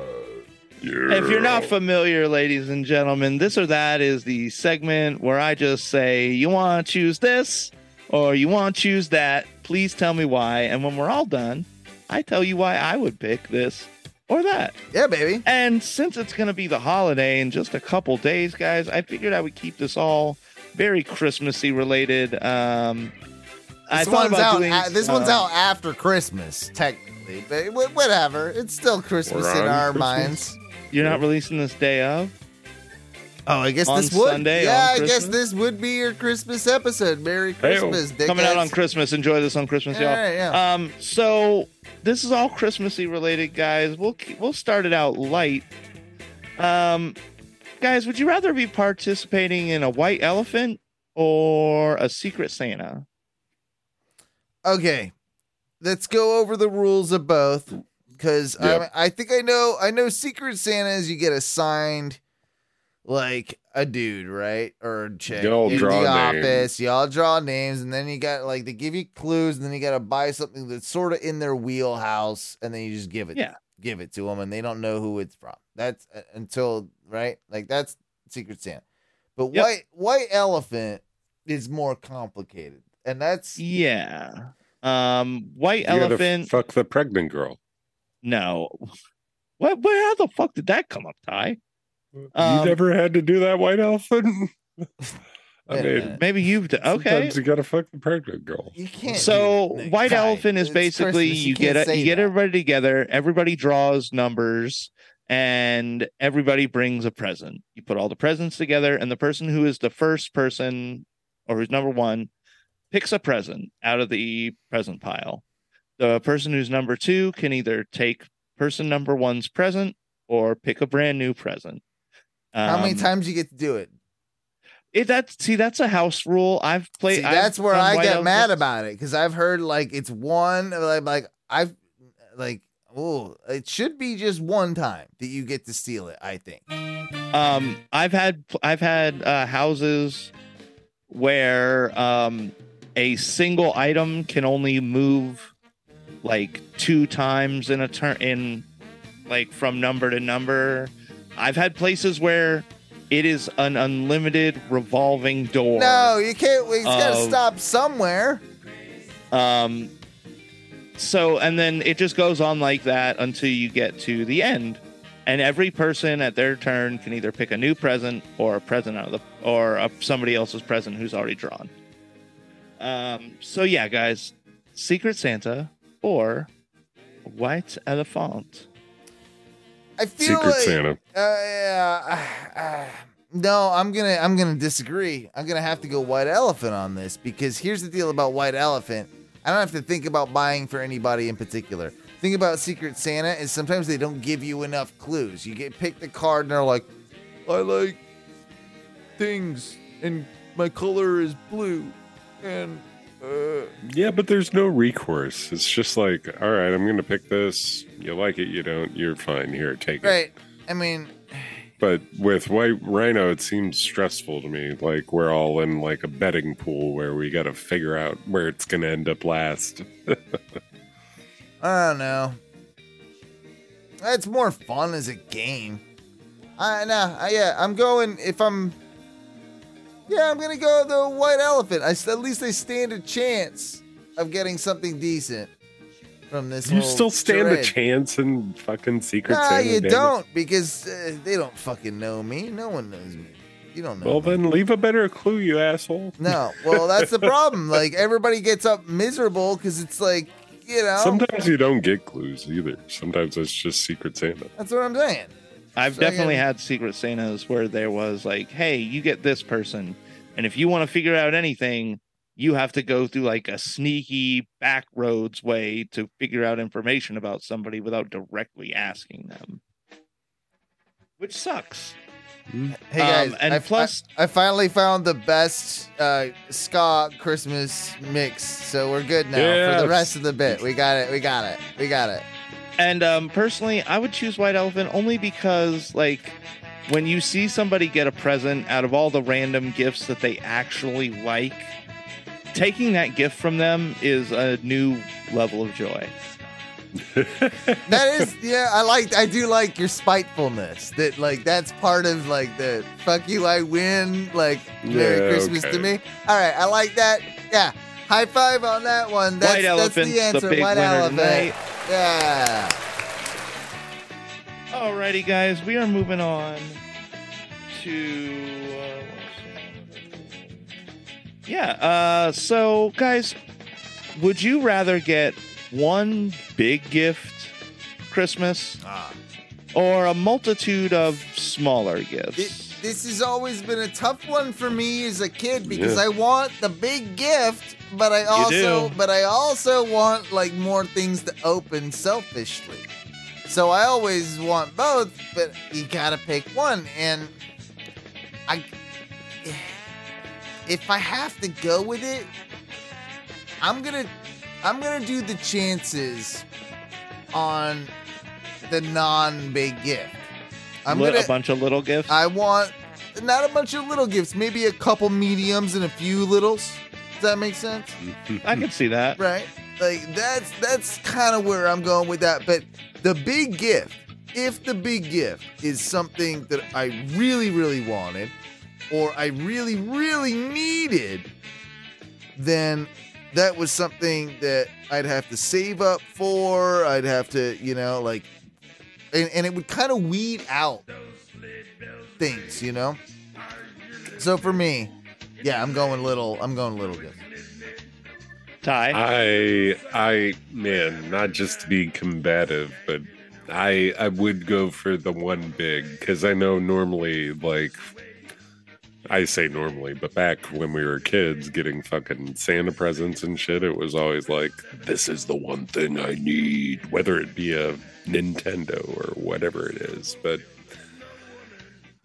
If you're not familiar, ladies and gentlemen, this or that is the segment where I just say, you want to choose this or you want to choose that. Please tell me why. And when we're all done, I tell you why I would pick this or that. Yeah, baby. And since it's going to be the holiday in just a couple days, guys, I figured I would keep this all very Christmassy related. Um, I This thought one's about out. doing. a- this one's um, out after Christmas, technically, but wh- whatever. It's still Christmas in our Christmas. minds. You're not releasing this day of. Oh, I guess On this would. Sunday, yeah, on I guess this would be your Christmas episode. Merry Christmas, dickheads. coming out on Christmas. Enjoy this on Christmas, All y'all. right, yeah. Um, so this is all Christmassy related, guys. We'll we'll start it out light. Um, guys, would you rather be participating in a white elephant or a secret Santa? Okay, let's go over the rules of both because Yep. I, I think I know. I know Secret Santa is You get assigned like a dude, right, or a chick You all in draw the names. office. You all draw names, and then you got like they give you clues, and then you got to buy something that's sort of in their wheelhouse, and then you just give it, Yeah. give it to them, and they don't know who it's from. That's uh, until right, like that's Secret Santa. But Yep. white white elephant is more complicated, and that's Yeah. Um, white You elephant. fuck the pregnant girl. no. What? Where? How the fuck did that come up, Ty? you Um, never had to do that, white elephant. I Wait mean. Maybe you've. d- Okay. sometimes you gotta fuck the pregnant girl. you can't. So white Kai, elephant is it's basically Christmas, you get a, you get that. everybody together, everybody draws numbers, and everybody brings a present. You put all the presents together, and the person who is the first person or who's number one picks a present out of the present pile. The person who's number two can either take person number one's present or pick a brand new present. How many Um, times you get to do it? It that see that's a house rule. I've played. See, I've that's where I get mad about it because I've heard like it's one like like I've like oh it should be just one time that you get to steal it. I think. um i've had i've had uh houses where um a single item can only move like two times in a turn in like from number to number i've had places where it is an unlimited revolving door No, you can't. It's got to stop somewhere. um so and then it just goes on like that until you get to the end and every person at their turn can either pick a new present or a present out of the or a, somebody else's present who's already drawn um so yeah guys secret santa or white elephant I feel Secret like, Santa. Uh, yeah, uh, uh, no, I'm gonna I'm gonna disagree. I'm gonna have to go white elephant on this because here's the deal about white elephant. I don't have to think about buying for anybody in particular. Thing about Secret Santa is sometimes they don't give you enough clues. You get picked the card and they're like, I like things and my color is blue and uh, Yeah, but there's no recourse. It's just like, all right, I'm gonna pick this. You like it, you don't. You're fine. Here, take it. right. I mean, But with White Rhino, it seems stressful to me. Like we're all in like a betting pool where we got to figure out where it's gonna end up last. I don't know. It's more fun as a game. I nah, I, yeah, I'm going if I'm Yeah, I'm gonna go the white elephant. I at least I stand a chance of getting something decent from this. you still stand a chance in fucking Secret Nah, Santa. you don't because uh, they don't fucking know me. No one knows me. You don't know. Well, then leave a better clue, you asshole. No, well, that's the problem. Like everybody gets up miserable because it's like, you know, Sometimes you don't get clues either. Sometimes it's just Secret Santa. that's what I'm saying. I've So, definitely yeah. had secret Santas where there was like, hey, you get this person. And if you want to figure out anything, you have to go through like a sneaky back roads way to figure out information about somebody without directly asking them. Which sucks. Hey guys, Um, and I, plus- I, I finally found the best uh, ska Christmas mix, so we're good now for the rest of the bit. We got it. We got it. We got it. And um, personally, I would choose White Elephant only because, like, when you see somebody get a present out of all the random gifts that they actually like, taking that gift from them is a new level of joy. That is, yeah, I like. I do like your spitefulness. That like that's part of like the fuck you, I win. Like Merry Yeah, Christmas to me. All right, I like that. Yeah, high five on that one. That's, White that's Elephant's the the answer. big White winner elephant. tonight. Yeah. Alrighty, guys, we are moving on to. Uh, yeah, uh, so, guys, would you rather get one big gift Christmas or a multitude of smaller gifts? This, this has always been a tough one for me as a kid because Yeah. I want the big gift, but I also but I also want like more things to open selfishly. So I always want both, but you gotta pick one. And I if I have to go with it, I'm gonna I'm gonna do the chances on the non big gift. I'm gonna a bunch of little gifts? I want not a bunch of little gifts, maybe a couple mediums and a few littles. Does that make sense? I can see that. Right. Like that's that's kind of where I'm going with that. But the big gift, if the big gift is something that I really, really wanted, or I really, really needed, then that was something that I'd have to save up for. I'd have to, you know, like, and, and it would kind of weed out things, you know? So for me, yeah, I'm going little, I'm going little gift. Ty, I I man, not just to be combative, but I I would go for the one big because I know normally like I say normally, but back when we were kids getting fucking Santa presents and shit, it was always like, this is the one thing I need, whether it be a Nintendo or whatever it is. But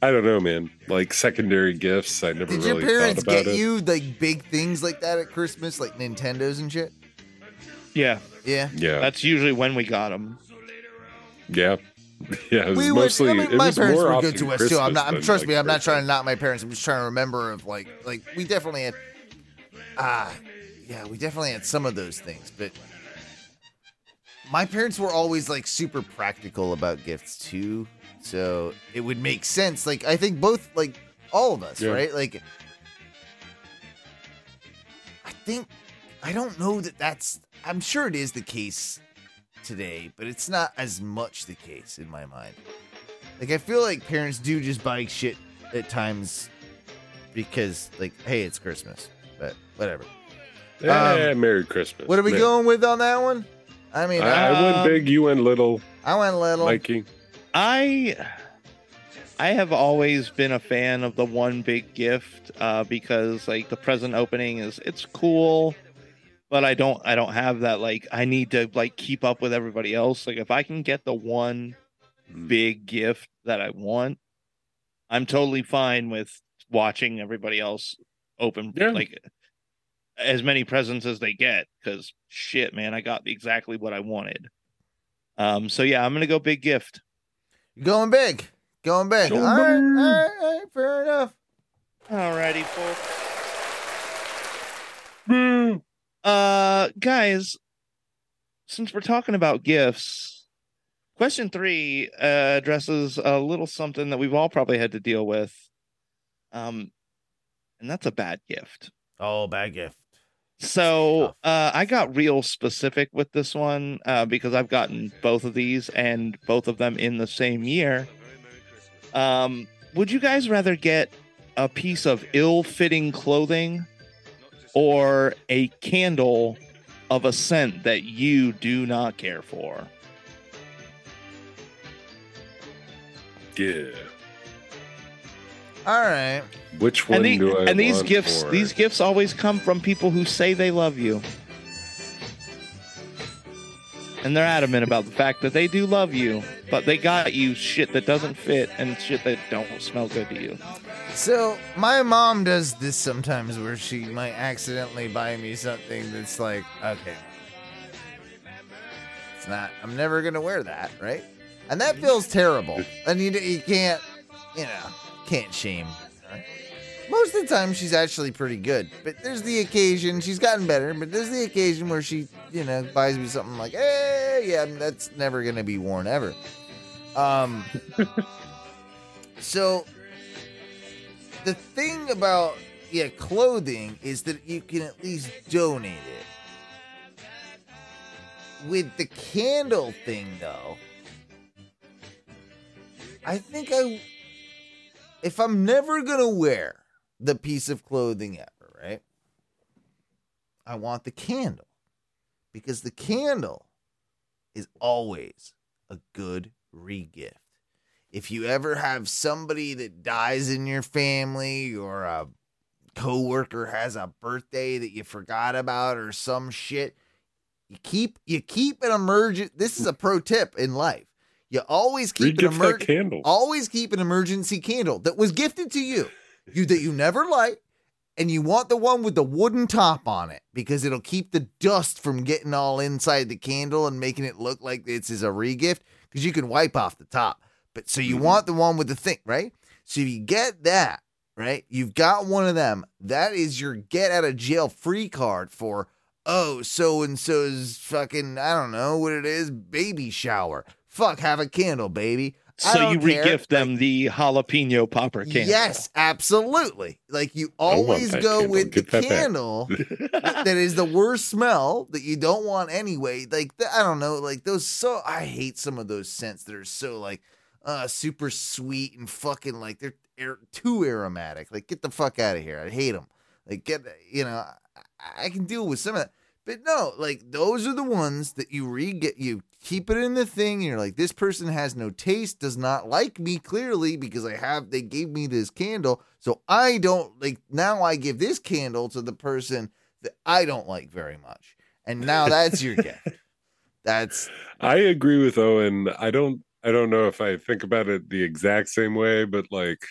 I don't know, man. Like secondary gifts, I never Did really your parents thought about get it. you like big things like that at Christmas, like Nintendos and shit? yeah, Yeah. yeah, that's usually when we got them. yeah, yeah. It was we mostly. would. I mean, my parents more were good to us too. I'm not. I'm trust like, me. I'm not trying to knock my parents. I'm just trying to remember of like like we definitely had. Ah, yeah, we definitely had some of those things, but my parents were always like super practical about gifts too. So it would make sense. Like I think both like all of us, Yeah. right? Like I think I don't know that that's. I'm sure it is the case today, but it's not as much the case in my mind. Like I feel like parents do just buy shit at times because like, hey, it's Christmas. But whatever. Yeah, Um, Merry Christmas. What are we Man. going with on that one? I mean, I, I went Um, big, you went little, I went little. Mikey. I I have always been a fan of the one big gift uh, because like the present opening is it's cool, but I don't I don't have that like I need to like keep up with everybody else. Like if I can get the one Mm. big gift that I want, I'm totally fine with watching everybody else open Yeah. like as many presents as they get because shit man i got exactly what i wanted um so yeah i'm gonna go big gift Going big. Going big. Going all, right, all, right, all right, fair enough. Alrighty, folks. Uh, guys, since we're talking about gifts, question three uh, addresses a little something that we've all probably had to deal with. Um, and that's a bad gift. Oh, bad gift. So uh, I got real specific with this one uh, because I've gotten both of these and both of them in the same year. Um, would you guys rather get a piece of ill-fitting clothing or a candle of a scent that you do not care for? Yeah. All right. Which one And, the- do I and these gifts, for? these gifts always come from people who say they love you. And they're adamant about the fact that they do love you, but they got you shit that doesn't fit and shit that don't smell good to you. So my mom does this sometimes where she might accidentally buy me something that's like, okay. It's not I'm never gonna wear that, right? And that feels terrible. And you you can't you know, can't shame. Most of the time she's actually pretty good. But there's the occasion, she's gotten better, but there's the occasion where she, you know, buys me something like, hey, yeah, that's never gonna be worn ever. Um so the thing about yeah clothing is that you can at least donate it with the candle thing though i think i if i'm never gonna wear the piece of clothing ever right i want the candle because the candle is always a good re-gift if you ever have somebody that dies in your family or a coworker has a birthday that you forgot about or some shit, you keep you keep an emergent. This is a pro tip in life. You always keep an Re-gift that emergency candle. Always keep an emergency candle that was gifted to you, you that you never light, and you want the one with the wooden top on it because it'll keep the dust from getting all inside the candle and making it look like it's is a regift because you can wipe off the top. But so you mm-hmm. want the one with the thing, right? So if you get that right? You've got one of them. That is your get out of jail free card for, oh, so and so's fucking, I don't know what it is, baby shower. Fuck, have a candle, baby. I So you care. regift them the jalapeno popper candle. Yes, absolutely. Like you always go candle. with the that candle that is the worst smell that you don't want anyway. Like th- I don't know, like those so I hate some of those scents that are so like uh super sweet and fucking like they're air, too aromatic. Like get the fuck out of here. I hate them. Like get you know I, I can deal with some of that. But no, like those are the ones that you re get you keep it in the thing and you're like this person has no taste, does not like me clearly because I have they gave me this candle. So I don't like now I give this candle to the person that I don't like very much. And now that's your gift. That's I agree with Owen. I don't I don't know if I think about it the exact same way, but like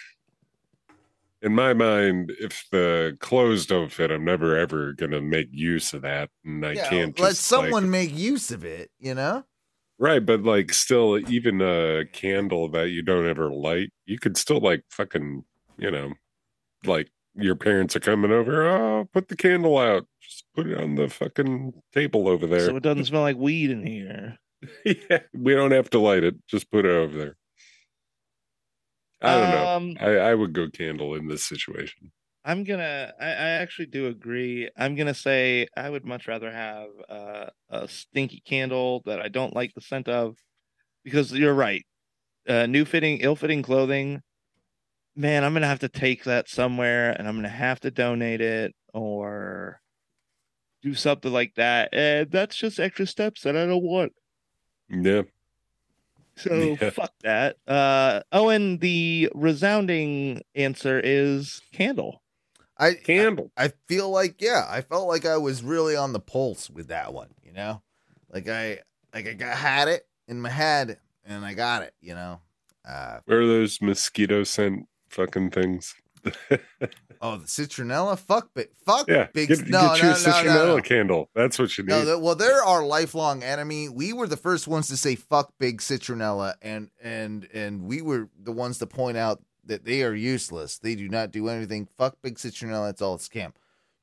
in my mind, if the clothes don't fit, I'm never ever gonna make use of that. And I yeah, can't let just someone like, make use of it, you know? right, but like still even a candle that you don't ever light, you could still like fucking, you know, like your parents are coming over, oh put the candle out. Just put it on the fucking table over there. So it doesn't smell like weed in here. yeah, we don't have to light it. Just put it over there. I don't Um, know. I, I would go candle in this situation. I'm gonna. I, I actually do agree. I'm gonna say I would much rather have uh, a stinky candle that I don't like the scent of, because you're right. Uh, new fitting, ill-fitting clothing. Man, I'm gonna have to take that somewhere, and I'm gonna have to donate it or do something like that. And that's just extra steps that I don't want. Yeah. So Yeah. fuck that. Uh, Owen, the resounding answer is candle. I candle. I, I feel like yeah, I felt like I was really on the pulse with that one, you know? Like I like I got, had it in my head and I got it, you know. Uh Where are those mosquito scent fucking things? Oh, the citronella? Fuck big fuck Yeah. big Get, no, get you no, a citronella no, no. candle. That's what you need. No, the- well, they're our lifelong enemy. We were the first ones to say "fuck big citronella," and and and we were the ones to point out that they are useless. They do not do anything. Fuck big citronella. It's all a scam.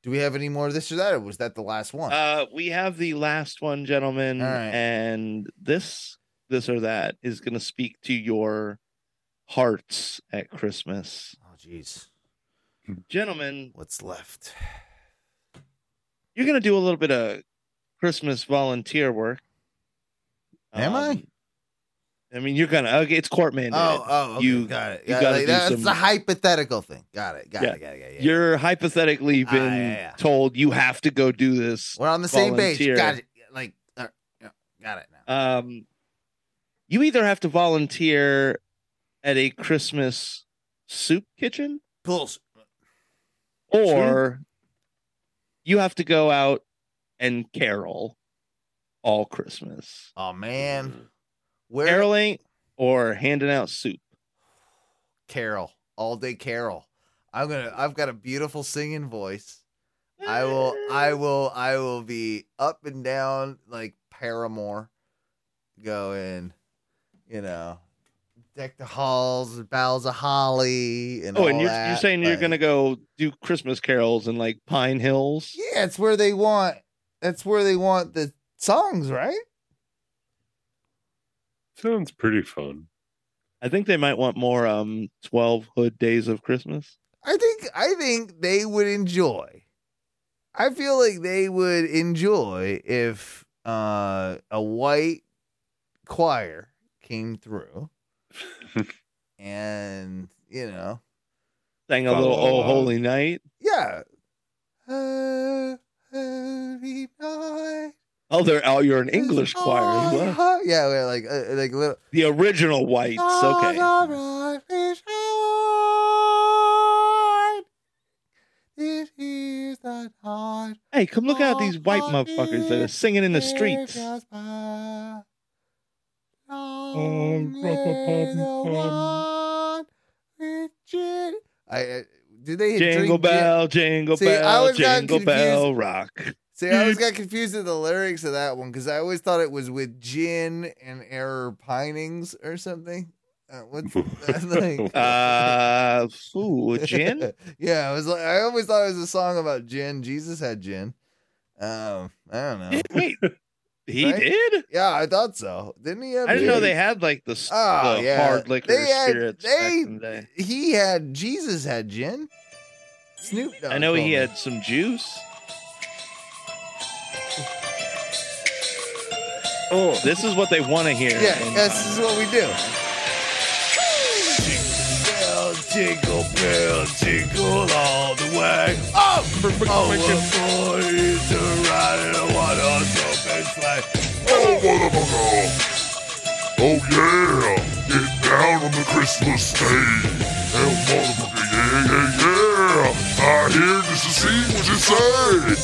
Do we have any more of this or that, or was that the last one? Uh, we have the last one, gentlemen, All right. and this, this or that, is going to speak to your hearts at Christmas, oh, jeez, gentlemen. what's left? You're going to do a little bit of Christmas volunteer work. Am I? Um, I mean, you're gonna. Okay, it's court mandated. Oh, oh, okay, you got it. You Got got it. do That's some. a hypothetical thing. Got it.Got Yeah. it. Got it. Got it. Yeah. You're hypothetically Ah, been yeah, yeah. told you have to go do this. We're on the same volunteer. page. Got it. Like, uh, got it now. Um, you either have to volunteer at a Christmas soup kitchen, Pulse. Or you have to go out and carol all Christmas. Oh man, mm-hmm. where Caroling or handing out soup. Carol, all day Carol. I'm gonna. I've got a beautiful singing voice. I will. I mm. will. I will be up and down like Paramore, going. You know, deck the halls with boughs of holly and Oh, all and you're that, you're saying you're gonna go do Christmas carols in like Pine Hills? Yeah, it's where they want. That's where they want the songs, right? Sounds pretty fun. I think they might want more um twelve hood days of Christmas. I think I think they would enjoy. I feel like they would enjoy if uh, a white choir came through and you know, Sang a little Oh Holy Night. yeah. Uh, holy night. Oh, they're oh, you're an English choir as well. Uh, yeah, we're like uh, like little. The original whites. Okay. It is the night Hey, come look at these white motherfuckers that are singing in the streets. I, I did they Jingle drink bell, jingle See, I bell, always got jingle confused. bell rock. See, I always got confused with the lyrics of that one because I always thought it was with gin and error pinings or something. Uh, what's like, Uh, ooh, gin. yeah, it was like I always thought it was a song about gin. Jesus had gin. Um, I don't know. Wait, he Right? did. Yeah, I thought so. Didn't he have? I didn't know they had like the, s- Oh, the yeah. hard liquor They had- spirits back they- in the day. He had Jesus had gin. Snoop Dogg. I know he me. had some juice. Oh, this is what they want to hear. Yeah, this is what we do. Bell, jingle bell, jingle all the way. Oh, oh, what boy is to ride in a one-horse open sleigh. Oh, motherfucker! Oh yeah, get down on the Christmas stage. Oh, motherfucker, yeah, yeah, yeah. I'm here just to see what you say.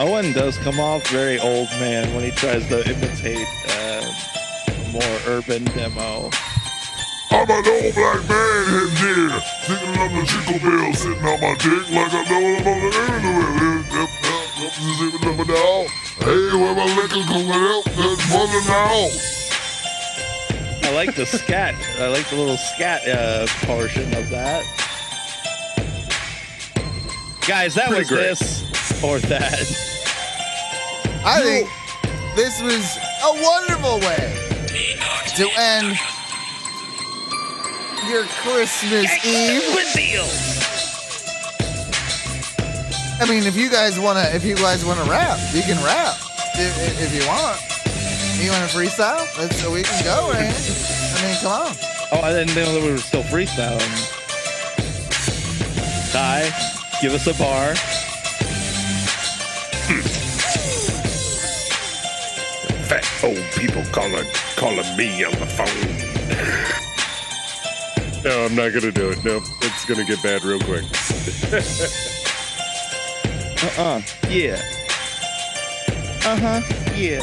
Owen does come off very old man when he tries to imitate uh, more urban demo. I'm an old black man in here, singing on the jingle bell, sitting on my dick like I know I'm on the internet. now. Hey, where my liquor going out? That's running now. I like the scat. I like the little scat uh, portion of that. Guys, that Pretty was great. this or that. I think this was a wonderful way to end your Christmas Eve. I mean, if you guys wanna, if you guys wanna rap, you can rap if, if- if you want. You want to freestyle? Let's, we can go, man. I mean, come on. Oh, I didn't know that we were still freestyling. Ty, give us a bar. Hmm. Fat old people calling calling me on the phone. No, I'm not gonna do it. No, it's gonna get bad real quick. Uh-uh. Yeah. Uh-huh. Yeah.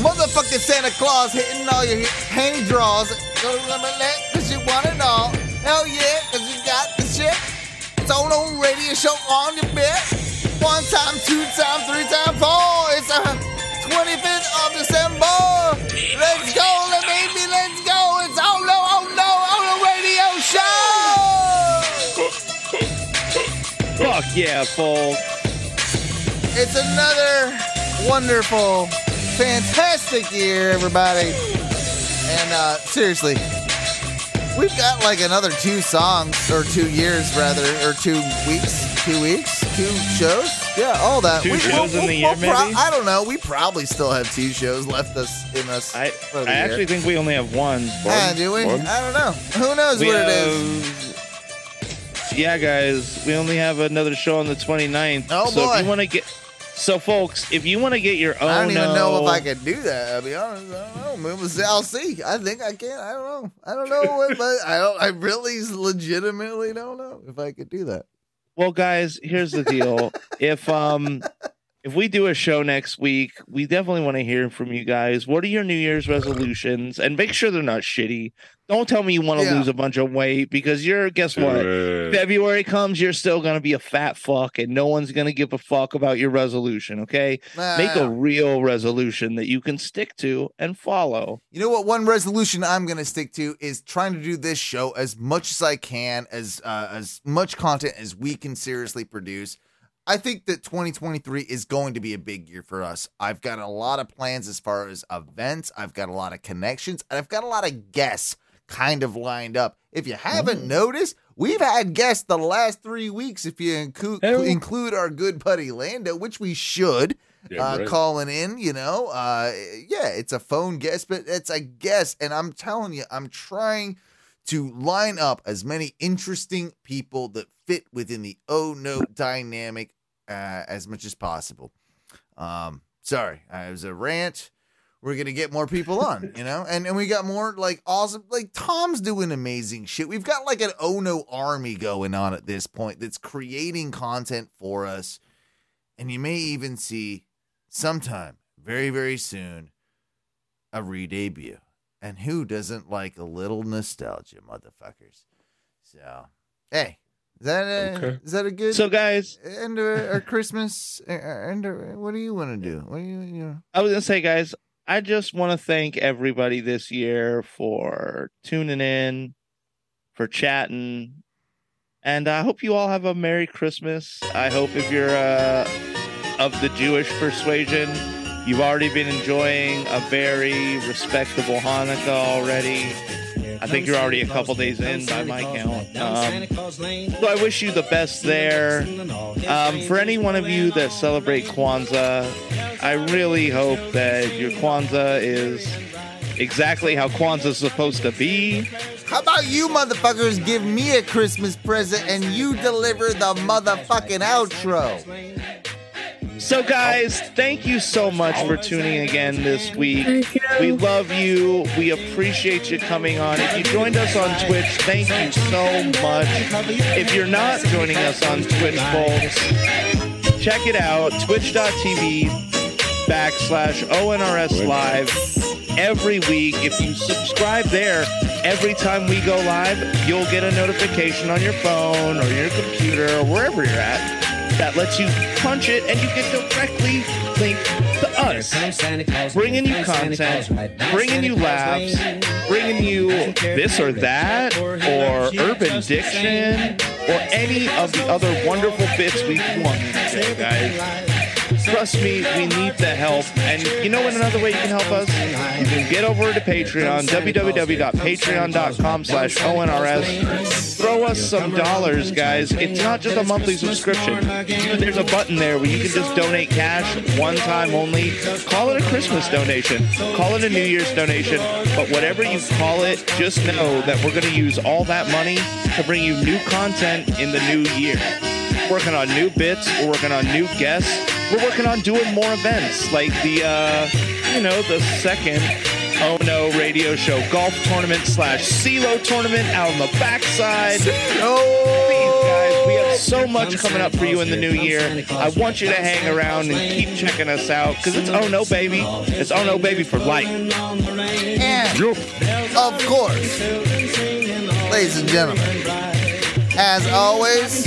Motherfucking Santa Claus hitting all your panty draws. Go to limit that cause you want it all. Hell yeah, cause you got the shit. It's on on radio show on your bed. One time, two time, three time, four. It's the 25th of December. Let's go, let baby, let's go. It's oh no, oh no, on the radio show. Fuck yeah, folks. It's another wonderful, fantastic year, everybody. And uh, seriously, we've got like another two songs, or two years rather, or two weeks, two weeks, two shows. Yeah, all that. Two We- shows in the year, maybe? I don't know. We probably still have two shows left us in us. I, for the I year. actually think we only have one. Ah, do we? One? I don't know. Who knows We what it have- is? Yeah, guys, we only have another show on the 29th. Oh, so boy. if you want to get so folks, if you want to get your own I don't even know if I can do that. I'll be honest. I don't know. Maybe see- I'll see. I think I can. I don't know. I don't know. What, but I don't. I really, legitimately don't know if I could do that. Well, guys, here's the deal. if um if we do a show next week, we definitely want to hear from you guys. What are your New Year's resolutions? And make sure they're not shitty. Don't tell me you want to Yeah. lose a bunch of weight because you're guess what? Right. February comes, you're still gonna be a fat fuck, and no one's gonna give a fuck about your resolution. Okay, make a real resolution that you can stick to and follow. You know what? One resolution I'm going to stick to is trying to do this show as much as I can, as uh, as much content as we can seriously produce. I think that 2023 is going to be a big year for us. I've got a lot of plans as far as events. I've got a lot of connections, and I've got a lot of guests kind of lined up. If you haven't noticed, we've had guests the last three weeks. If you include include our good buddy Lando, which we should, Yeah, uh, right. calling in, you know, uh, yeah, it's a phone guest, but it's a guest, and I'm telling you, I'm trying to line up as many interesting people that fit within the oh no dynamic uh, as much as possible. Um, sorry, uh, it was a rant. We're gonna get more people on, you know, and and we got more like awesome. Like Tom's doing amazing shit. We've got like an oh no army going on at this point that's creating content for us, and you may even see sometime very very soon a re-debut. And who doesn't like a little nostalgia, motherfuckers? So, hey, Is that a, Okay. is that a good So, guys, end of our Christmas? uh, End of, what do you want to do? What do you you know? I was gonna say, guys, I just want to thank everybody this year for tuning in, for chatting, and I hope you all have a Merry Christmas. I hope if you're uh, of the Jewish persuasion, you've already been enjoying a very respectable Hanukkah already. I think you're already a couple days in by my count. Um, so I wish you the best there. Um, for any one of you that celebrate Kwanzaa, I really hope that your Kwanzaa is exactly how Kwanzaa is supposed to be. How about you motherfuckers give me a Christmas present and you deliver the motherfucking outro? So, guys, thank you so much for tuning again this week. We love you. We appreciate you coming on. If you joined us on Twitch, thank you so much. If you're not joining us on Twitch, folks, check it out twitch.tv backslash ONRS live every week. If you subscribe there, every time we go live, you'll get a notification on your phone or your computer or wherever you're at that lets you punch it and you get directly linked to us. Bringing you content, bringing you laughs, bringing you this or that, or urban diction, or any of the other wonderful bits we want to guys. Trust me, we need the help. And you know what another way you can help us? You can get over to Patreon, www.patreon.com slash ONRS. Throw us some dollars, guys. It's not just a monthly subscription. There's a button there where you can just donate cash one time only. Call it a Christmas donation. Call it a New Year's donation. But whatever you call it, just know that we're going to use all that money to bring you new content in the new year working on new bits. We're working on new guests. We're working on doing more events like the, uh, you know, the second Oh No radio show golf tournament slash CeeLo tournament out on the backside. Please, guys, we have so much coming up for you in the new year. I want you to hang around and keep checking us out because it's Oh No Baby. It's Oh No Baby for life. And of course, ladies and gentlemen, as always,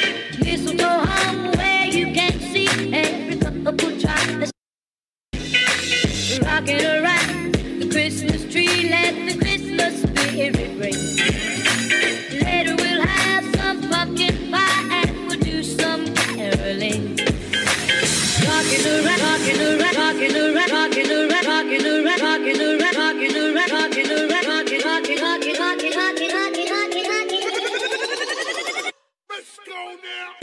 Rocking around the Christmas tree, let the Christmas spirit ring. Later we'll have some pumpkin pie and we'll do some caroling. Rocking around, rocking around, rocking around, rocking around, rocking around, rocking around, rocking around, rocking around, rocking, rocking, rocking, rocking, rocking, rocking, rocking, rocking. Let's go now.